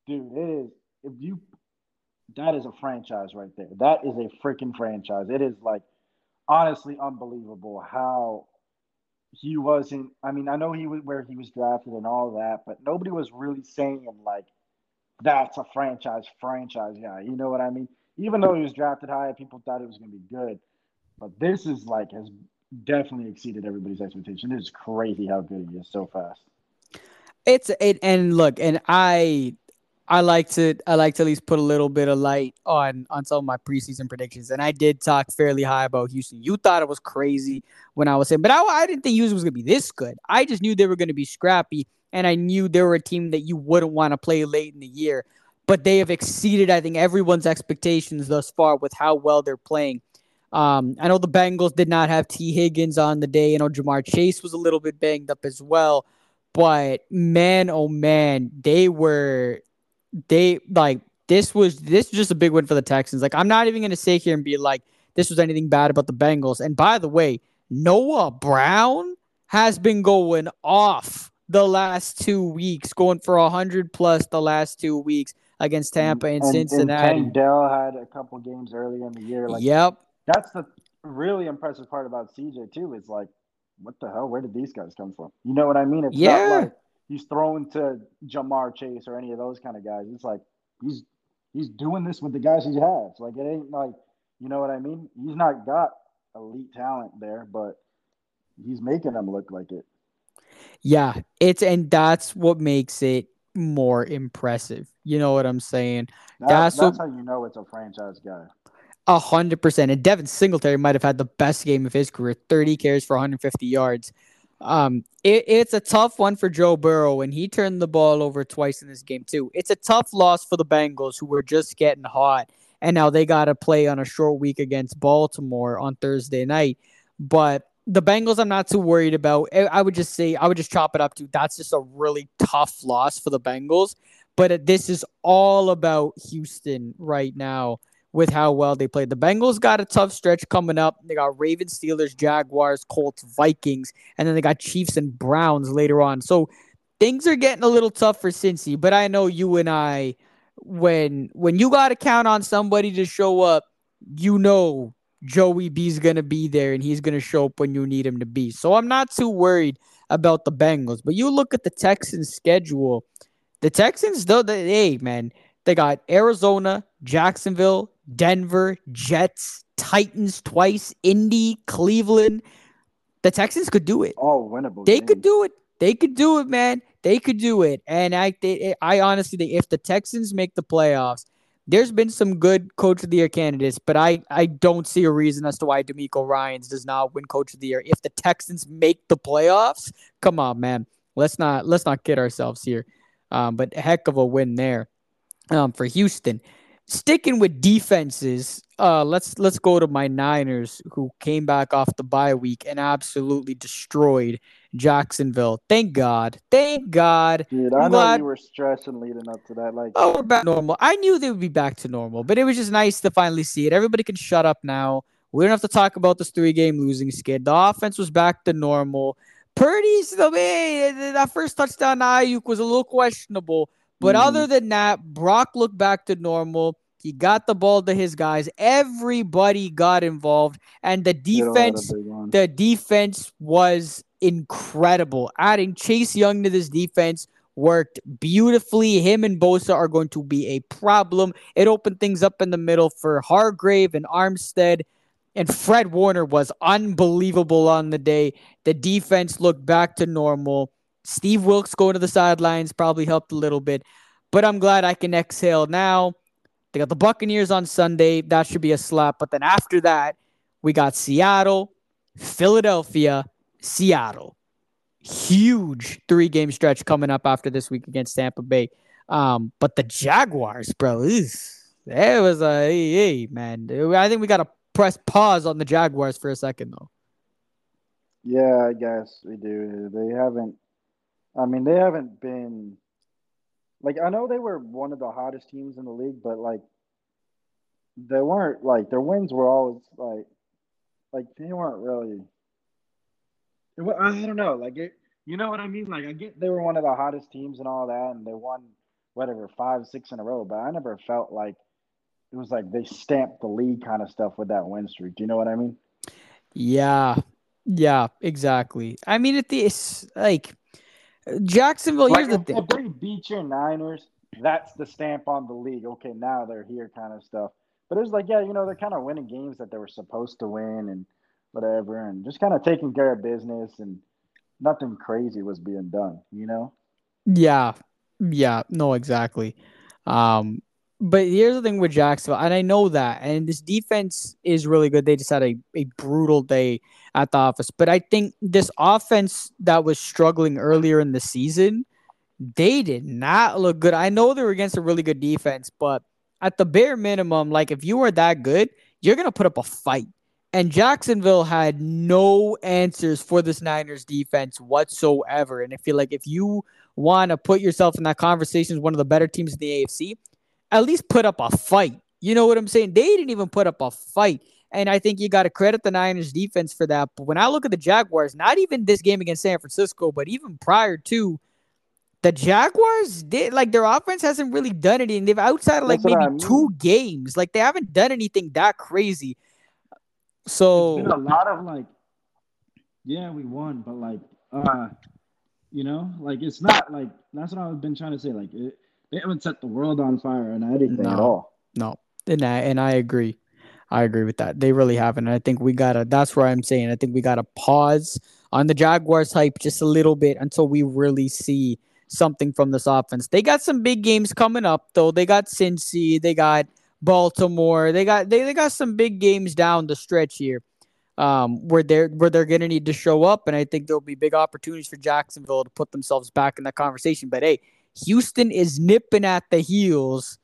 dude, it is if you that is a franchise right there. That is a freaking franchise. It is like honestly unbelievable how he wasn't. I mean, I know he was where he was drafted and all that, but nobody was really saying like that's a franchise franchise guy. You know what I mean? Even though he was drafted high, people thought it was going to be good. But this is like has definitely exceeded everybody's expectation. It is crazy how good he is so fast. It's it and look, and I I like to I like to at least put a little bit of light on on some of my preseason predictions, and I did talk fairly high about Houston. You thought it was crazy when I was saying, but I, I didn't think Houston was going to be this good. I just knew they were going to be scrappy, and I knew they were a team that you wouldn't want to play late in the year. But they have exceeded, I think, everyone's expectations thus far with how well they're playing. Um, I know the Bengals did not have Tee Higgins on the day. I know Ja'Marr Chase was a little bit banged up as well. But man, oh man, they were they like this was this was just a big win for the Texans. Like I'm not even gonna sit here and be like this was anything bad about the Bengals. And by the way, Noah Brown has been going off the last two weeks, going for hundred plus the last two weeks against Tampa and, and Cincinnati. And Dell had a couple games earlier in the year. Like, yep, that's the really impressive part about CJ too is like, what the hell? Where did these guys come from? You know what I mean? It's Yeah. not like he's throwing to Ja'Marr Chase or any of those kind of guys. It's like he's he's doing this with the guys he has. Like it ain't like you know what I mean? He's not got elite talent there, but he's making them look like it. Yeah, it's and that's what makes it more impressive. You know what I'm saying? That- That's that's, what- how you know it's a franchise guy. A hundred percent. And Devin Singletary might have had the best game of his career, 30 carries for 150 yards. Um, it, it's a tough one for Joe Burrow, and he turned the ball over twice in this game too. It's a tough loss for the Bengals, who were just getting hot, and now they got to play on a short week against Baltimore on Thursday night. But the Bengals, I'm not too worried about. I would just say I would just chop it up to that's just a really tough loss for the Bengals. But this is all about Houston right now with how well they played. The Bengals got a tough stretch coming up. They got Ravens, Steelers, Jaguars, Colts, Vikings, and then they got Chiefs and Browns later on. So things are getting a little tough for Cincy. But I know you and I, when when you got to count on somebody to show up, you know Joey B's gonna be there and he's gonna show up when you need him to be. So I'm not too worried about the Bengals. But you look at the Texans' schedule. The Texans, though, they, hey man, they got Arizona, Jacksonville, Denver, Jets, Titans twice, Indy, Cleveland. The Texans could do it. All winnable. They could do it. They could do it, man. They could do it. And I, they, I honestly think if the Texans make the playoffs, there's been some good coach of the year candidates, but I, I don't see a reason as to why DeMeco Ryans does not win coach of the year. If the Texans make the playoffs, come on, man. Let's not let's not kid ourselves here. Um, but heck of a win there um, for Houston. Sticking with defenses, uh, let's let's go to my Niners, who came back off the bye week and absolutely destroyed Jacksonville. Thank God, thank God. Dude, I'm I know glad- you were stressing leading up to that. Like, Oh, we're back normal. I knew they would be back to normal, but it was just nice to finally see it. Everybody can shut up now. We don't have to talk about this three-game losing skid. The offense was back to normal. Purdy's the man. That first touchdown to Aiyuk was a little questionable, but Mhm. other than that, Brock looked back to normal. He got the ball to his guys. Everybody got involved, and the Kittle had a defense the defense was incredible. Adding Chase Young to this defense worked beautifully. Him and Bosa are going to be a problem. It opened things up in the middle for Hargrave and Armstead. And Fred Warner was unbelievable on the day. The defense looked back to normal. Steve Wilks going to the sidelines probably helped a little bit. But I'm glad I can exhale now. They got the Buccaneers on Sunday. That should be a slap. But then after that, we got Seattle, Philadelphia, Seattle. Huge three game stretch coming up after this week against Tampa Bay. Um, but the Jaguars, bro, it was a hey, man. I think we got to press pause on the Jaguars for a second though. Yeah, I guess we do. They haven't. I mean, they haven't been. Like, I know they were one of the hottest teams in the league, but like, they weren't like their wins were always like, like they weren't really. Wa- I don't know, like it. You know what I mean? Like, I get they were one of the hottest teams and all that, and they won whatever five, six in a row. But I never felt like it was like they stamped the league kind of stuff with that win streak. Do you know what I mean? Yeah, yeah, exactly. I mean, it is like Jacksonville. Like here's the if, thing. if they beat your Niners, that's the stamp on the league. Okay, now they're here, kind of stuff. But it was like, yeah, you know, they're kind of winning games that they were supposed to win and whatever, and just kind of taking care of business, and nothing crazy was being done. You know? Yeah, yeah, no, exactly. Um, but here's the thing with Jacksonville, and I know that, and this defense is really good. They just had a, a brutal day at the office. But I think this offense that was struggling earlier in the season, they did not look good. I know they were against a really good defense, but at the bare minimum, like if you are that good, you're gonna put up a fight. And Jacksonville had no answers for this Niners defense whatsoever. And I feel like if you want to put yourself in that conversation as one of the better teams in the AFC, at least put up a fight. You know what I'm saying? They didn't even put up a fight. And I think you got to credit the Niners defense for that. But when I look at the Jaguars, not even this game against San Francisco, but even prior to the Jaguars, did like their offense hasn't really done anything. They've outside of like That's maybe I two games, like they haven't done anything that crazy. So a lot of like, yeah, we won, but like, uh, you know, like it's not like that's what I've been trying to say. Like, it, they haven't set the world on fire and anything no, at all. No, and I and I agree. I agree with that. They really haven't. And I think we gotta. That's where I'm saying. I think we gotta pause on the Jaguars hype just a little bit until we really see something from this offense. They got some big games coming up though. They got Cincy. They got Baltimore. They got they, they got some big games down the stretch here. Um, where they're where they're gonna need to show up, and I think there'll be big opportunities for Jacksonville to put themselves back in that conversation. But hey, Houston is nipping at the heels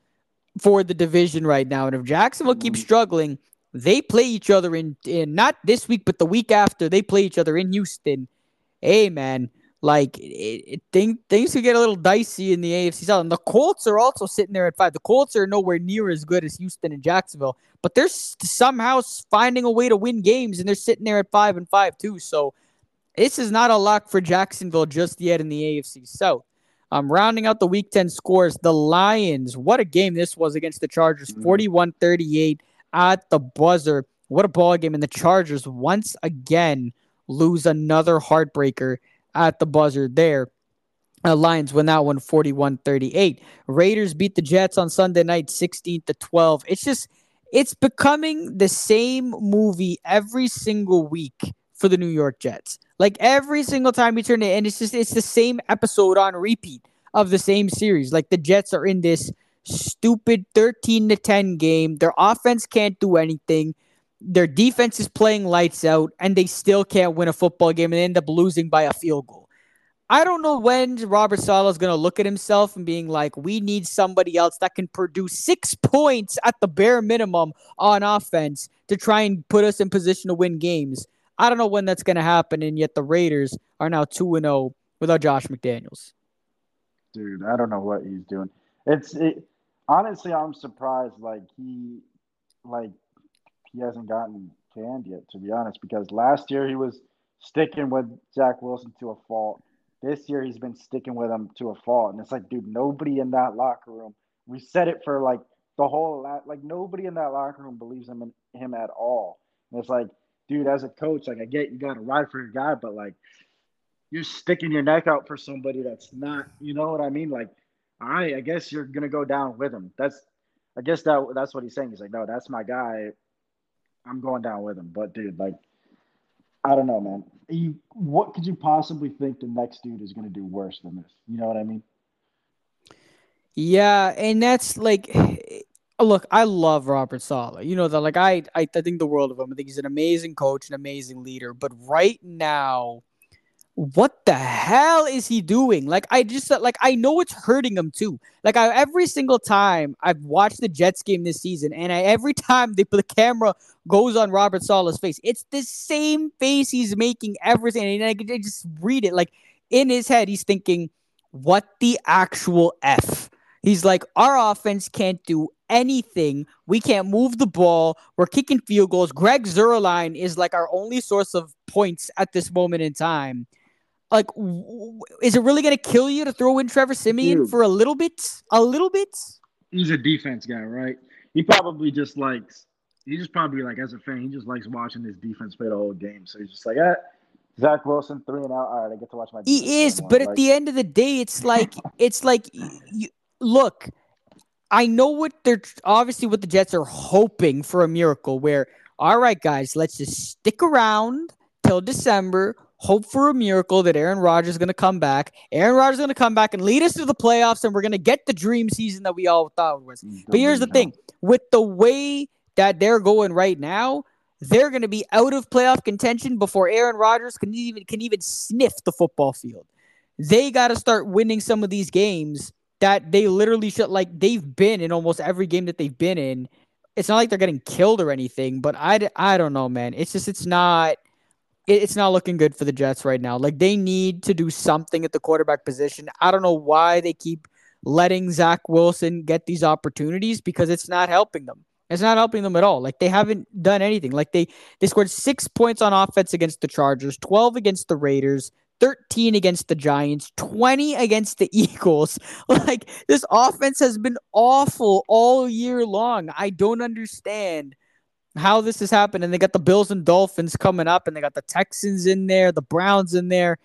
for the division right now, and if Jacksonville keeps mm-hmm. struggling, they play each other in in not this week, but the week after. They play each other in Houston. Hey, man, like it, it, thing, things could get a little dicey in the AFC South. And the Colts are also sitting there at five. The Colts are nowhere near as good as Houston and Jacksonville, but they're somehow finding a way to win games, and they're sitting there at five and five too. So this is not a lock for Jacksonville just yet in the AFC South. Um, rounding out the Week 10 scores, the Lions. What a game this was against the Chargers, mm-hmm. 41 38 at the buzzer. What a ball game. And the Chargers once again lose another heartbreaker at the buzzer there. Uh, Lions win that one 41 38. Raiders beat the Jets on Sunday night 16 to 12. It's just, it's becoming the same movie every single week for the New York Jets. Like every single time we turn it, and it's just, it's the same episode on repeat of the same series. Like the Jets are in this stupid 13 to 10 game. Their offense can't do anything. Their defense is playing lights out, and they still can't win a football game and they end up losing by a field goal. I don't know when Robert Saleh is going to look at himself and being like, we need somebody else that can produce six points at the bare minimum on offense to try and put us in position to win games. I don't know when that's going to happen, and yet the Raiders are now 2 and 0 without Josh McDaniels. Dude, I don't know what he's doing. It's it, honestly, I'm surprised. Like he, like he hasn't gotten canned yet, to be honest. Because last year he was sticking with Zach Wilson to a fault. This year he's been sticking with him to a fault, and it's like, dude, nobody in that locker room. We said it for like the whole like nobody in that locker room believes him in him at all. And it's like, dude, as a coach, like I get you got to ride for your guy, but like you're sticking your neck out for somebody that's not, you know what I mean? Like all right, I guess you're gonna go down with him. That's I guess that that's what he's saying. He's like, no, that's my guy. I'm going down with him. But dude, like, I don't know, man. You, what could you possibly think the next dude is gonna do worse than this? You know what I mean? Yeah, and that's like, Oh, look, I love Robert Saleh. You know that, like, I, I, I think the world of him. I think he's an amazing coach, an amazing leader. But right now, what the hell is he doing? Like I just like I know it's hurting him too. Like I, every single time I've watched the Jets game this season, and I, every (laughs) time they, the camera goes on Robert Saleh's face, it's the same face he's making everything, and I can just read it. Like in his head, he's thinking, "What the actual f?" He's like, "Our offense can't do anything. We can't move the ball. We're kicking field goals. Greg Zuerlein is like our only source of points at this moment in time." Like, is it really going to kill you to throw in Trevor Siemian Dude. for a little bit? A little bit? He's a defense guy, right? He probably just likes. He just probably like as a fan, he just likes watching his defense play the whole game. So he's just like, ah, Zach Wilson three and out. All right, I get to watch my. He is, but like, at the end of the day, it's like it's like you, look. I know what they're obviously what the Jets are hoping for a miracle. Where all right, guys, let's just stick around till December hope for a miracle that Aaron Rodgers is going to come back. Aaron Rodgers is going to come back and lead us to the playoffs, and we're going to get the dream season that we all thought it was. But here's the thing: with the way that they're going right now, they're going to be out of playoff contention before Aaron Rodgers can even can even sniff the football field. They got to start winning some of these games that they literally should like they've been in almost every game that they've been in. It's not like they're getting killed or anything, but I, I don't know, man. It's just it's not – it's not looking good for the Jets right now. Like they need to do something at the quarterback position. I don't know why they keep letting Zach Wilson get these opportunities because it's not helping them. It's not helping them at all. Like they haven't done anything. Like they they scored six points on offense against the Chargers, twelve against the Raiders, 13 against the Giants, 20 against the (laughs) Eagles. Like this offense has been awful all year long. I don't understand how this has happened. And they got the Bills and Dolphins coming up, and they got the Texans in there, the Browns in there.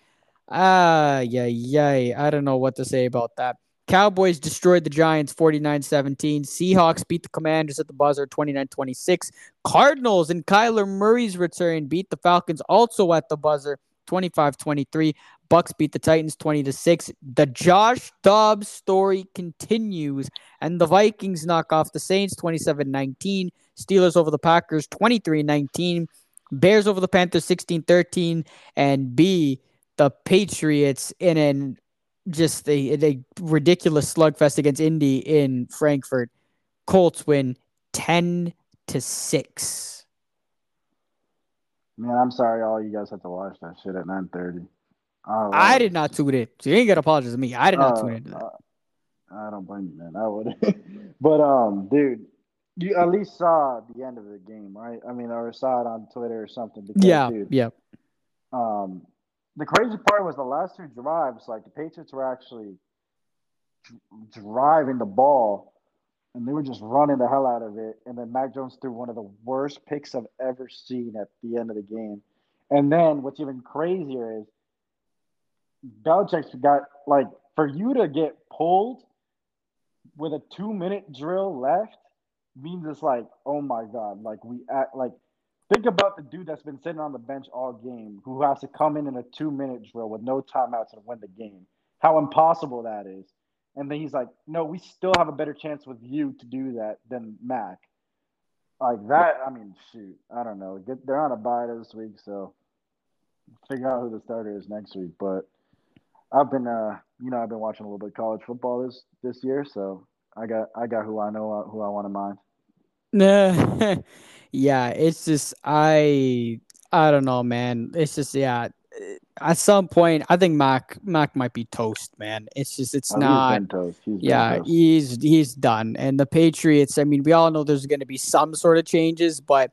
Ah, yeah, yeah. I don't know what to say about that. Cowboys destroyed the Giants 49 17. Seahawks beat the Commanders at the buzzer 29 26. Cardinals and Kyler Murray's return beat the Falcons also at the buzzer 25 23. Bucs beat the Titans 20 to 6. The Josh Dobbs story continues, and the Vikings knock off the Saints 27 19. Steelers over the Packers 23 19. Bears over the Panthers 16 13. And B, the Patriots in an just a, a ridiculous slugfest against Indy in Frankfurt. Colts win 10 to 6. Man, I'm sorry all you guys have to watch that shit at 9:30. Oh, I did not tune in. So you ain't got to apologize to me. I did not uh, tune in. Uh, I don't blame you, man. I would. (laughs) but um, dude, you at least saw the end of the game, right? I mean, or saw it on Twitter or something. Because, yeah, dude, yeah. Um, the crazy part was the last two drives, like the Patriots were actually driving the ball and they were just running the hell out of it. And then Mac Jones threw one of the worst picks I've ever seen at the end of the game. And then what's even crazier is Belichick's got like for you to get pulled with a two minute drill left means it's like, oh my god, like we act like Think about the dude that's been sitting on the bench all game who has to come in in a two minute drill with no timeouts and win the game. How impossible that is. And then he's like, no, we still have a better chance with you to do that than Mac. Like that, I mean, shoot, I don't know. Get they're on a bye this week, so figure out who the starter is next week. But I've been, uh, you know, I've been watching a little bit college football this this year, so I got I got who I know who I want to mind. Nah. (laughs) yeah, it's just I I don't know, man. It's just yeah. At some point, I think Mac Mac might be toast, man. It's just it's oh, not. He's yeah, toast. he's he's done. And the Patriots. I mean, we all know there's going to be some sort of changes, but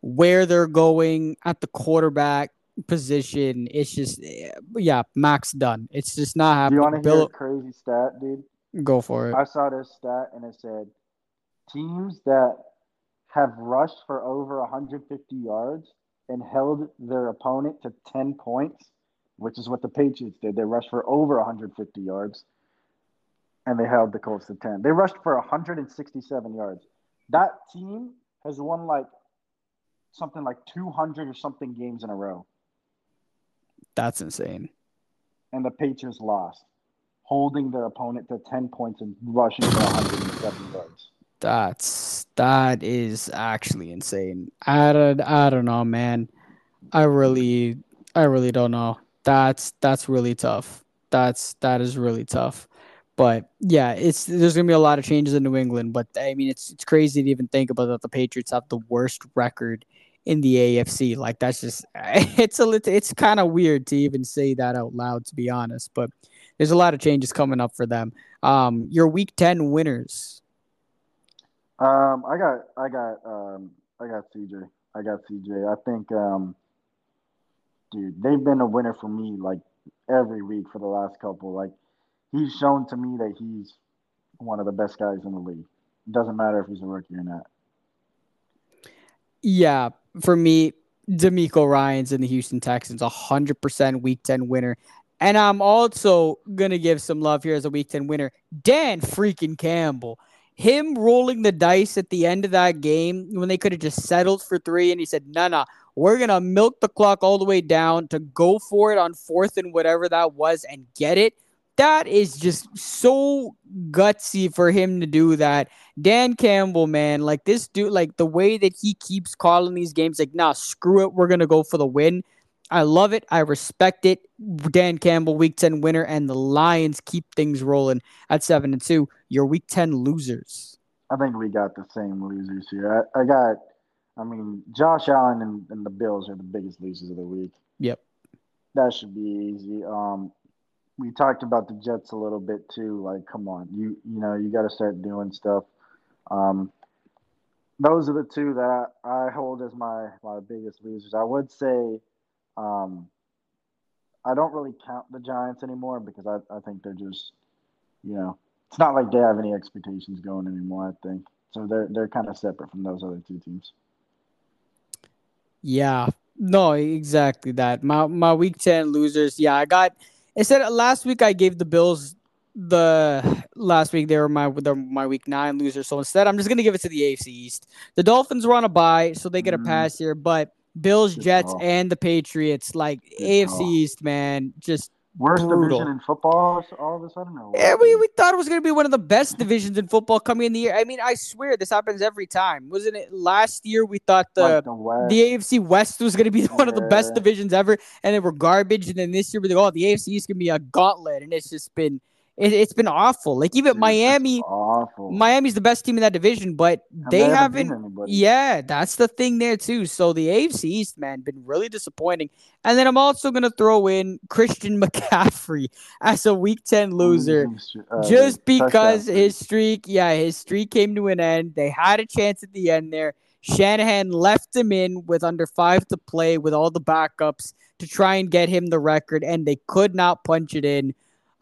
where they're going at the quarterback position, it's just eh, yeah, Mac's done. It's just not happening. You want to hear a crazy stat, dude? Go for it. I saw this stat and it said teams that have rushed for over 150 yards and held their opponent to 10 points, which is what the Patriots did. They rushed for over 150 yards and they held the Colts to 10. They rushed for 167 yards. That team has won like something like 200 or something games in a row. That's insane. And the Patriots lost, holding their opponent to 10 points and rushing for 107 yards. That's that is actually insane. I don't, I don't know, man. I really I really don't know. That's that's really tough. That's that is really tough. But yeah, it's there's gonna be a lot of changes in New England. But I mean, it's it's crazy to even think about that. The Patriots have the worst record in the AFC. Like that's just (laughs) it's a it's kind of weird to even say that out loud, to be honest. But there's a lot of changes coming up for them. Um, your Week Ten winners. Um, I got, I got, um, I got CJ. I got CJ. I think, um, dude, they've been a winner for me like every week for the last couple. Like, he's shown to me that he's one of the best guys in the league. It doesn't matter if he's a rookie or not. Yeah, for me, DeMeco Ryans in the Houston Texans, hundred percent Week Ten winner. And I'm also gonna give some love here as a Week Ten winner, Dan freaking Campbell him rolling the dice at the end of that game when they could have just settled for three and he said, no, no, we're going to milk the clock all the way down to go for it on fourth and whatever that was and get it. That is just so gutsy for him to do that. Dan Campbell, man, like this dude, like the way that he keeps calling these games, like, nah, screw it, we're going to go for the win. I love it. I respect it. Dan Campbell, Week 10 winner, and the Lions keep things rolling at 7 and 2. Your Week 10 losers. I think we got the same losers here. I, I got, I mean, Josh Allen and, and, the Bills are the biggest losers of the week. Yep. That should be easy. Um, we talked about the Jets a little bit too. Like, come on, you you know you got to start doing stuff. Um, those are the two that I, I hold as my my biggest losers. I would say um, I don't really count the Giants anymore because I, I think they're just, you know, it's not like they have any expectations going anymore. I think so. They're they're kind of separate from those other two teams. Yeah. No, exactly that. My my week 10 losers. Yeah, I got instead last week I gave the Bills the last week they were my they my week 9 losers. So instead I'm just going to give it to the AFC East. The Dolphins were on a bye, so they get a mm. pass here, but Bills, Jets, and the Patriots, like AFC East, man, just Worst brutal. division in football all of a sudden? yeah, we, we thought it was going to be one of the best divisions in football coming in the year. I mean, I swear this happens every time. Wasn't it last year we thought the like the, the, AFC West was going to be (laughs) one yeah. of the best divisions ever and they were garbage. And then this year we're like, oh, the AFC is going to be a gauntlet. And it's just been – it, has been awful. Like even Dude, Miami, awful. Miami's the best team in that division, but they, they haven't. haven't yeah, that's the thing there too. So the AFC East, man, been really disappointing. And then I'm also gonna throw in Christian (laughs) McCaffrey as a Week Ten loser, uh, just because his streak, yeah, his streak came to an end. They had a chance at the end there. Shanahan left him in with under five to play with all the backups to try and get him the record, and they could not punch it in.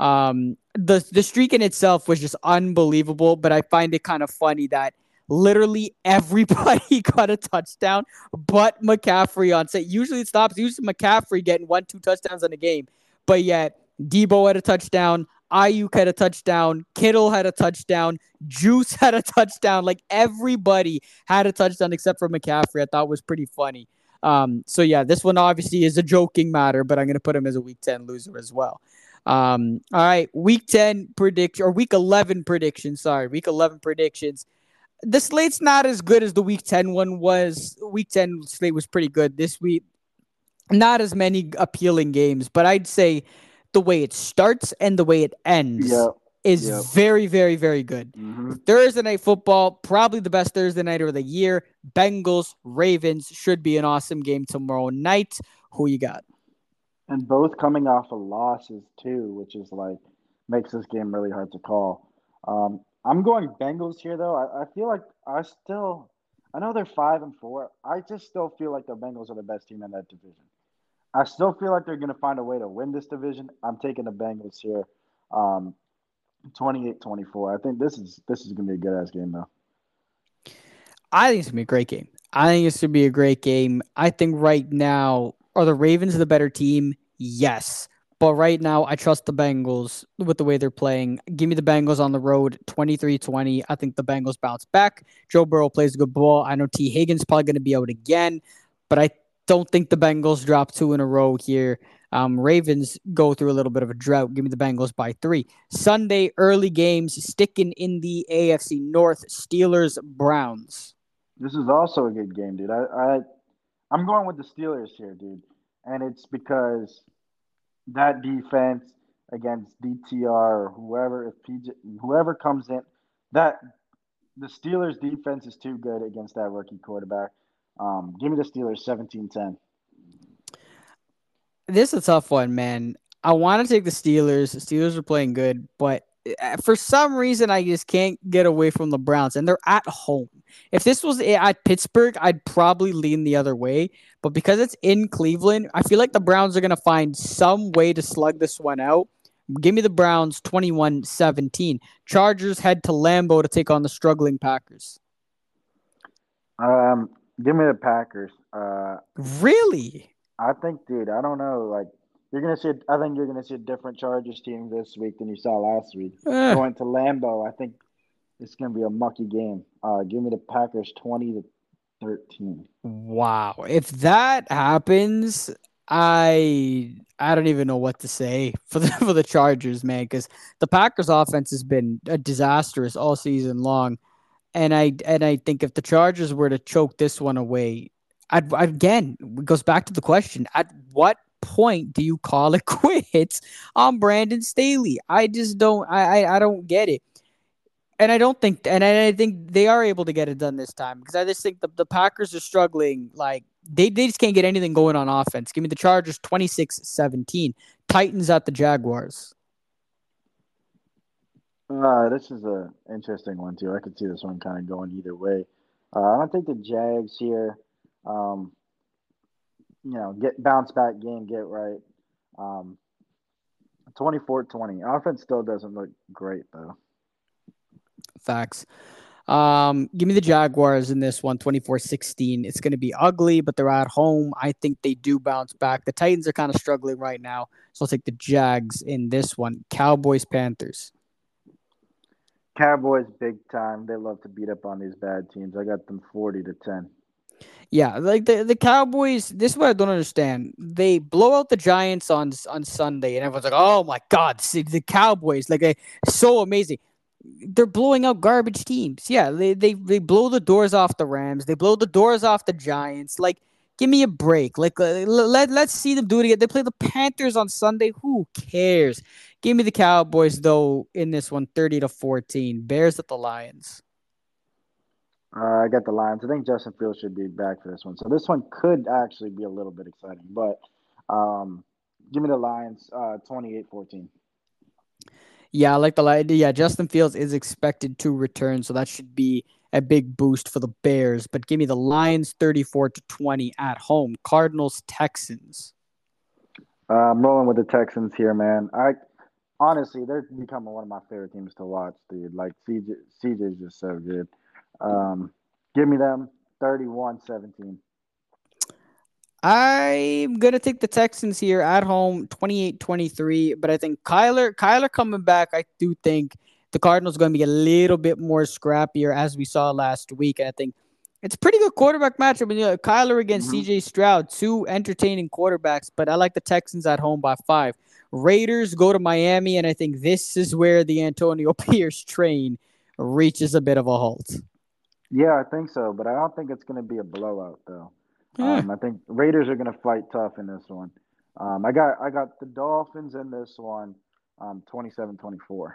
Um, the the streak in itself was just unbelievable, but I find it kind of funny that literally everybody (laughs) got a touchdown but McCaffrey on set. Usually it stops usually McCaffrey getting one, two touchdowns in a game. But yet Deebo had a touchdown, Aiyuk had a touchdown, Kittle had a touchdown, Juice (laughs) had a touchdown. Like everybody had a touchdown except for McCaffrey. I thought was pretty funny. Um, so yeah, this one obviously is a joking matter, but I'm gonna put him as a week 10 loser as well. Um, all right, week 10 prediction or week 11 predictions. Sorry, week 11 predictions. The slate's not as good as the week 10 one was. Week 10 slate was pretty good. This week, not as many appealing games, but I'd say the way it starts and the way it ends yep. is yep. very, very, very good. Mm-hmm. Thursday night football, probably the best Thursday night of the year. Bengals, Ravens should be an awesome game tomorrow night. Who you got? And both coming off of losses too, which is like makes this game really hard to call. Um, I'm going Bengals here though. I, I feel like I still, I know they're five and four. I just still feel like the Bengals are the best team in that division. I still feel like they're going to find a way to win this division. I'm taking the Bengals here, um, 28-24. I think this is this is going to be a good ass game though. I think it's going to be a great game. I think it's going to be a great game. I think right now are the Ravens the better team? Yes. But right now, I trust the Bengals with the way they're playing. Give me the Bengals on the road, 23 20. I think the Bengals bounce back. Joe Burrow plays a good ball. I know Tee Higgins probably going to be out again, but I don't think the Bengals drop two in a row here. Um, Ravens go through a little bit of a drought. Give me the Bengals by three. Sunday, early games, sticking in the AFC North, Steelers, Browns. This is also a good game, dude. I, I I'm going with the Steelers here, dude. And it's because that defense against DTR or whoever, if PJ, whoever comes in, that the Steelers defense is too good against that rookie quarterback. Um, give me the Steelers 17 10. This is a tough one, man. I want to take the Steelers. The Steelers are playing good, but for some reason, I just can't get away from the Browns, and they're at home. If this was at Pittsburgh, I'd probably lean the other way. But because it's in Cleveland, I feel like the Browns are going to find some way to slug this one out. Give me the Browns 21 17. Chargers head to Lambeau to take on the struggling Packers. Um, give me the Packers. Uh, really? I think, dude, I don't know. Like, you're gonna see. I think you're gonna see a different Chargers team this week than you saw last week. Uh. Going to Lambeau, I think it's gonna be a mucky game. Uh, give me the Packers twenty to thirteen. Wow! If that happens, I I don't even know what to say for the (laughs) for the Chargers, man, because the Packers offense has been disastrous all season long, and I and I think if the Chargers were to choke this one away, I'd, again it goes back to the question: at what point do you call it (laughs) quits on Brandon Staley? I just don't I, I, I don't get it. And I don't think and I think they are able to get it done this time because I just think the, the Packers are struggling like they, they just can't get anything going on offense. Give me the Chargers 26-17. Titans at the Jaguars. Uh, this is an interesting one too. I could see this one kind of going either way. Uh, I don't think the Jags here. Um, you know, get bounce back game, get right. Um, 24-20. Offense still doesn't look great though. Facts. Um, give me the Jaguars in this one, 24-16. It's going to be ugly, but they're at home. I think they do bounce back. The Titans are kind of struggling right now, so I'll take the Jags in this one. Cowboys, Panthers. Cowboys, big time. They love to beat up on these bad teams. I got them 40 to 10. Yeah, like the, the Cowboys, this is what I don't understand. They blow out the Giants on on Sunday, and everyone's like, "Oh my God, the Cowboys! Like, they, so amazing." they're blowing out garbage teams. Yeah, they, they they blow the doors off the Rams. They blow the doors off the Giants. Like, give me a break. Like, uh, let, let let's see them do it again. They play the Panthers on Sunday. Who cares? Give me the Cowboys though in this one, 30 to 14. Bears at the Lions. Uh, I got the Lions. I think Justin Fields should be back for this one. So this one could actually be a little bit exciting, but um, give me the Lions, uh, 28-14. Yeah, I like the idea. Yeah, Justin Fields is expected to return, so that should be a big boost for the Bears. But give me the Lions 34 to 20 at home. Cardinals Texans. Uh, I'm rolling with the Texans here, man. I honestly, they're becoming one of my favorite teams to watch, dude. Like CJ, CJ is just so good. Um, give me them 31-17. I'm gonna take the Texans here at home, 28-23. But I think Kyler, Kyler coming back, I do think the Cardinals are gonna be a little bit more scrappier as we saw last week. And I think it's a pretty good quarterback matchup. You know, Kyler against mm-hmm. CJ Stroud, two entertaining quarterbacks, but I like the Texans at home by five. Raiders go to Miami, and I think this is where the Antonio (laughs) Pierce train reaches a bit of a halt. Yeah, I think so, but I don't think it's going to be a blowout though. Yeah. Um, I think Raiders are going to fight tough in this one. Um, I got I got the Dolphins in this one, um, 27-24.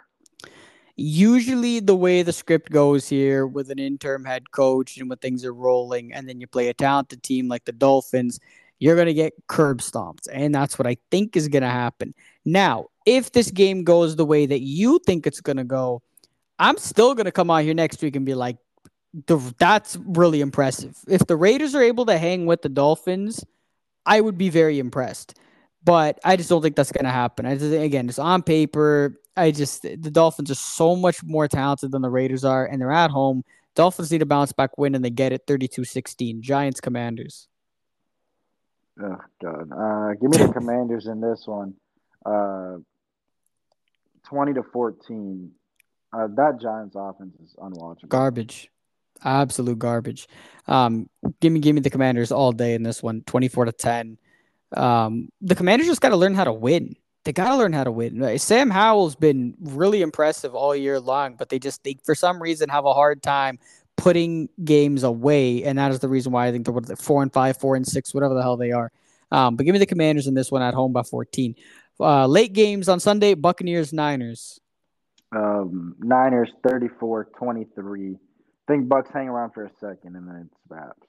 Usually, the way the script goes here with an interim head coach and when things are rolling, and then you play a talented team like the Dolphins, you're going to get curb stomped. And that's what I think is going to happen. Now, if this game goes the way that you think it's going to go, I'm still going to come out here next week and be like, the, that's really impressive. If the Raiders are able to hang with the Dolphins, I would be very impressed. But I just don't think that's going to happen. I just, again, just on paper, I just the Dolphins are so much more talented than the Raiders are, and they're at home. Dolphins need a bounce back win, and they get it 32-16. Giants Commanders. Oh God! Uh, give me the Commanders in this one. Uh, Twenty to fourteen. Uh, that Giants offense is unwatchable. Garbage absolute garbage. Um, give me, give me the Commanders all day in this one, twenty-four to ten. Um, the Commanders just got to learn how to win. They got to learn how to win. Sam Howell's been really impressive all year long, but they just they for some reason have a hard time putting games away, and that is the reason why I think they're what, four and five, four and six, whatever the hell they are. Um, but give me the Commanders in this one at home by fourteen. Uh, late games on Sunday, Buccaneers, Niners. Um, Niners 34 23 think Bucs hang around for a second and then it's perhaps.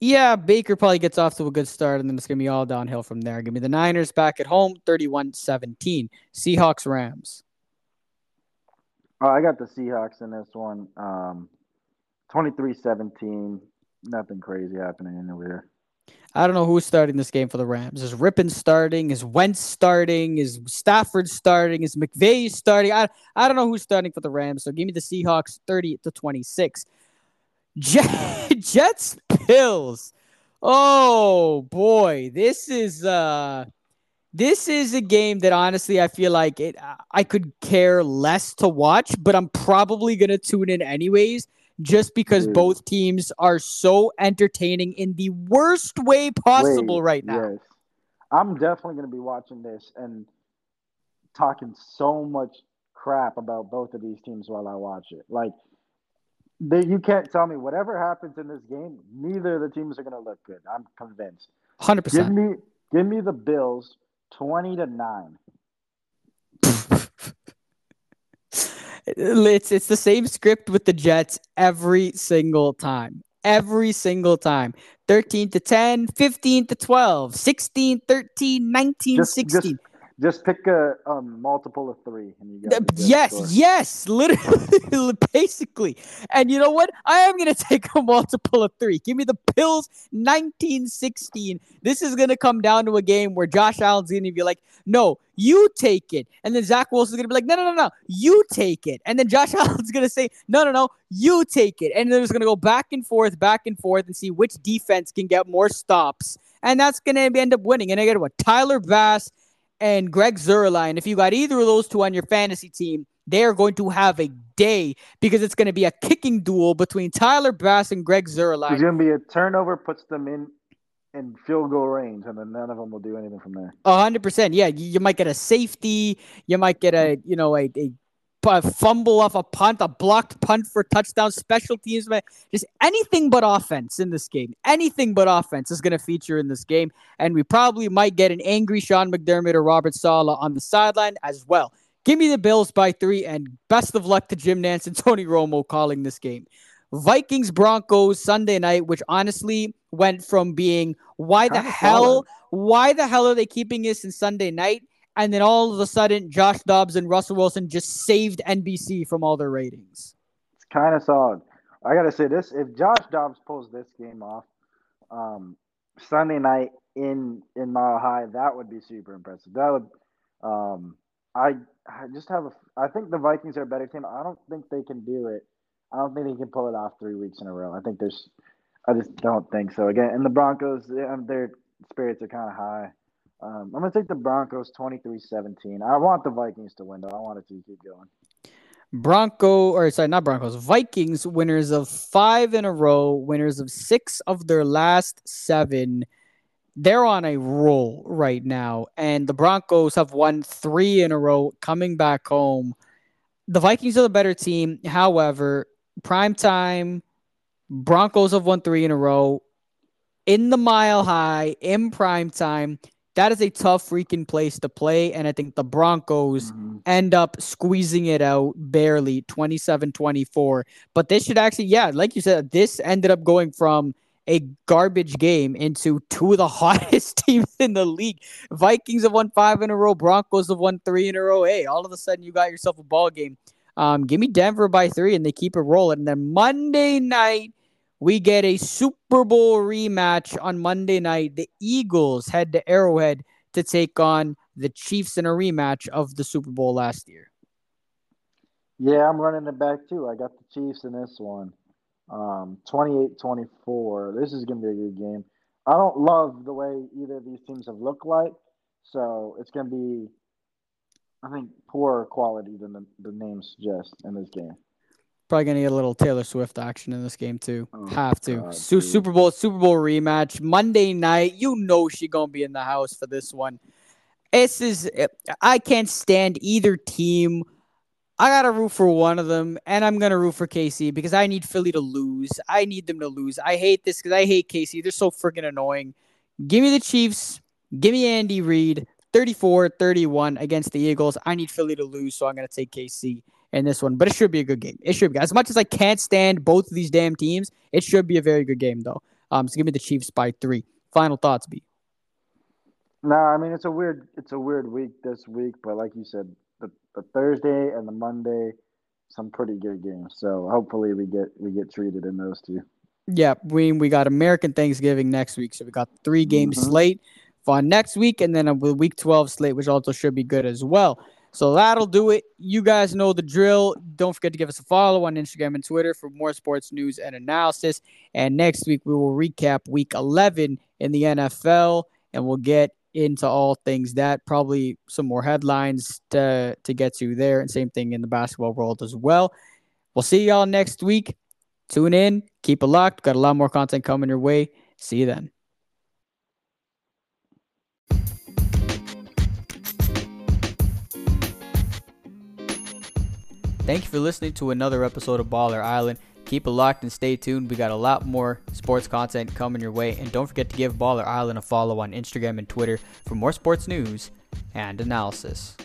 Yeah, Baker probably gets off to a good start and then it's going to be all downhill from there. Give me the Niners back at home, 31 17. Seahawks, Rams. Oh, I got the Seahawks in this one. Um, 23 17. Nothing crazy happening anywhere. here. I don't know who's starting this game for the Rams. Is Rypien starting? Is Wentz starting? Is Stafford starting? Is McVay starting? I, I don't know who's starting for the Rams. So give me the Seahawks 30 to 26. (laughs) Jets Bills. Oh boy, this is uh this is a game that honestly I feel like it I could care less to watch, but I'm probably going to tune in anyways just because Dude. both teams are so entertaining in the worst way possible Wait, right now. Yes. I'm definitely going to be watching this and talking so much crap about both of these teams while I watch it. Like, they, you can't tell me whatever happens in this game, neither of the teams are going to look good. I'm convinced. 100%. Give me give me the Bills 20 to 9. It's it's the same script with the Jets every single time. Every single time. 13 to 10, 15 to 12, 16, 13, 19, just, 16. Just, Just pick a um, multiple of three, and you got yes, score. yes, literally, (laughs) basically. And you know what? I am gonna (laughs) take a multiple of three. Give me the Bills, nineteen sixteen. This is gonna come down to a game where Josh Allen's gonna be like, "No, you take it," and then Zach Wilson's gonna be like, "No, no, no, no, you take it," and then Josh (laughs) Allen's gonna say, "No, no, no, you take it," and then it's gonna go back and forth, back and forth, and see which defense can get more stops, and that's gonna end up winning. And I get what Tyler Bass and Greg Zuerlein, if you got either of those two on your fantasy team, they are going to have a day because it's going to be a kicking duel between Tyler Bass and Greg Zuerlein. It's going to be a turnover, puts them in in field goal range, and then none of them will do anything from there. Hundred percent. Yeah, you, you, might get a safety. You might get a you know a, a a fumble off a punt, a blocked punt for touchdown, special teams, man. just anything but offense in this game. Anything but offense is going to feature in this game. And we probably might get an angry Sean McDermott or Robert Saleh on the sideline as well. Give me the Bills by three, and best of luck to Jim Nantz and (laughs) Tony Romo calling this game. Vikings Broncos Sunday night, which honestly went from being why the hell, why the hell are they keeping this in Sunday night and then all of a sudden Josh Dobbs and Russell Wilson just saved NBC from all their ratings. It's kind of solid. I gotta say this: if Josh Dobbs pulls this game off um, Sunday night in in Mile High, that would be super impressive. That would. Um, I I just have a. I think the Vikings are a better team. I don't think they can do it. I don't think they can pull it off three weeks in a row. I think there's. I just don't think so. Again, and the Broncos, their spirits are kind of high. Um, I'm going to take the Broncos 23 17. I want the Vikings to win, though. I want it to keep going. Bronco, or sorry, not Broncos, Vikings, winners of five in a row, winners of six of their last seven. They're on a roll right now. And the Broncos have won three in a row coming back home. The Vikings are the better team. However, prime time, Broncos have won three in a row in the mile high in prime time that is a tough freaking place to play. And I think the Broncos mm-hmm. end up squeezing it out barely 27 24. But this should actually, yeah, like you said, this ended up going from a garbage game into two of the (laughs) hottest teams in the league. Vikings have won five in a row, Broncos have won three in a row. Hey, all of a sudden you got yourself a ball game. Um, give me Denver by three, and they keep it rolling. And then Monday night, we get a Super Bowl rematch on Monday night. The Eagles head to Arrowhead to take on the Chiefs in a rematch of the Super Bowl last year. Yeah, I'm running it back too. I got the Chiefs in this one. Um, 28-24. This is going to be a good game. I don't love the way either of these teams have looked like, so it's going to be, I think, poorer quality than the, the names suggest in this game. Probably gonna get a little Taylor Swift action in this game too. Oh, Have to. God, Su- Super Bowl, Super Bowl rematch Monday night. You know she gonna be in the house for this one. This is I can't stand either team. I gotta root for one of them, and I'm gonna root for KC because I need Philly to lose. I need them to lose. I hate this because I hate KC. They're so freaking annoying. Give me the Chiefs. Give me Andy Reid. 34 31 against the Eagles. I need Philly to lose, so I'm going to take KC in this one, but it should be a good game. It should be. As much as I can't stand both of these damn teams, it should be a very good game, though. Um, so give me the Chiefs by three. Final thoughts, B. No, I mean it's a weird it's a weird week this week, but like you said, the, the Thursday and the Monday, some pretty good games. So hopefully we get we get treated in those two. Yeah, we we got American Thanksgiving next week, so we got three game mm-hmm. slate for next week, and then a week twelve slate, which also should be good as well. So that'll do it. You guys know the drill. Don't forget to give us a follow on Instagram and Twitter for more sports news and analysis. And next week, we will recap week 11 in the NFL and we'll get into all things that. Probably some more headlines to, to get to there. And same thing in the basketball world as well. We'll see y'all next week. Tune in, keep it locked. Got a lot more content coming your way. See you then. Thank you for listening to another episode of Baller Island. Keep it locked and stay tuned. We got a lot more sports content coming your way. And don't forget to give Baller Island a follow on Instagram and Twitter for more sports news and analysis.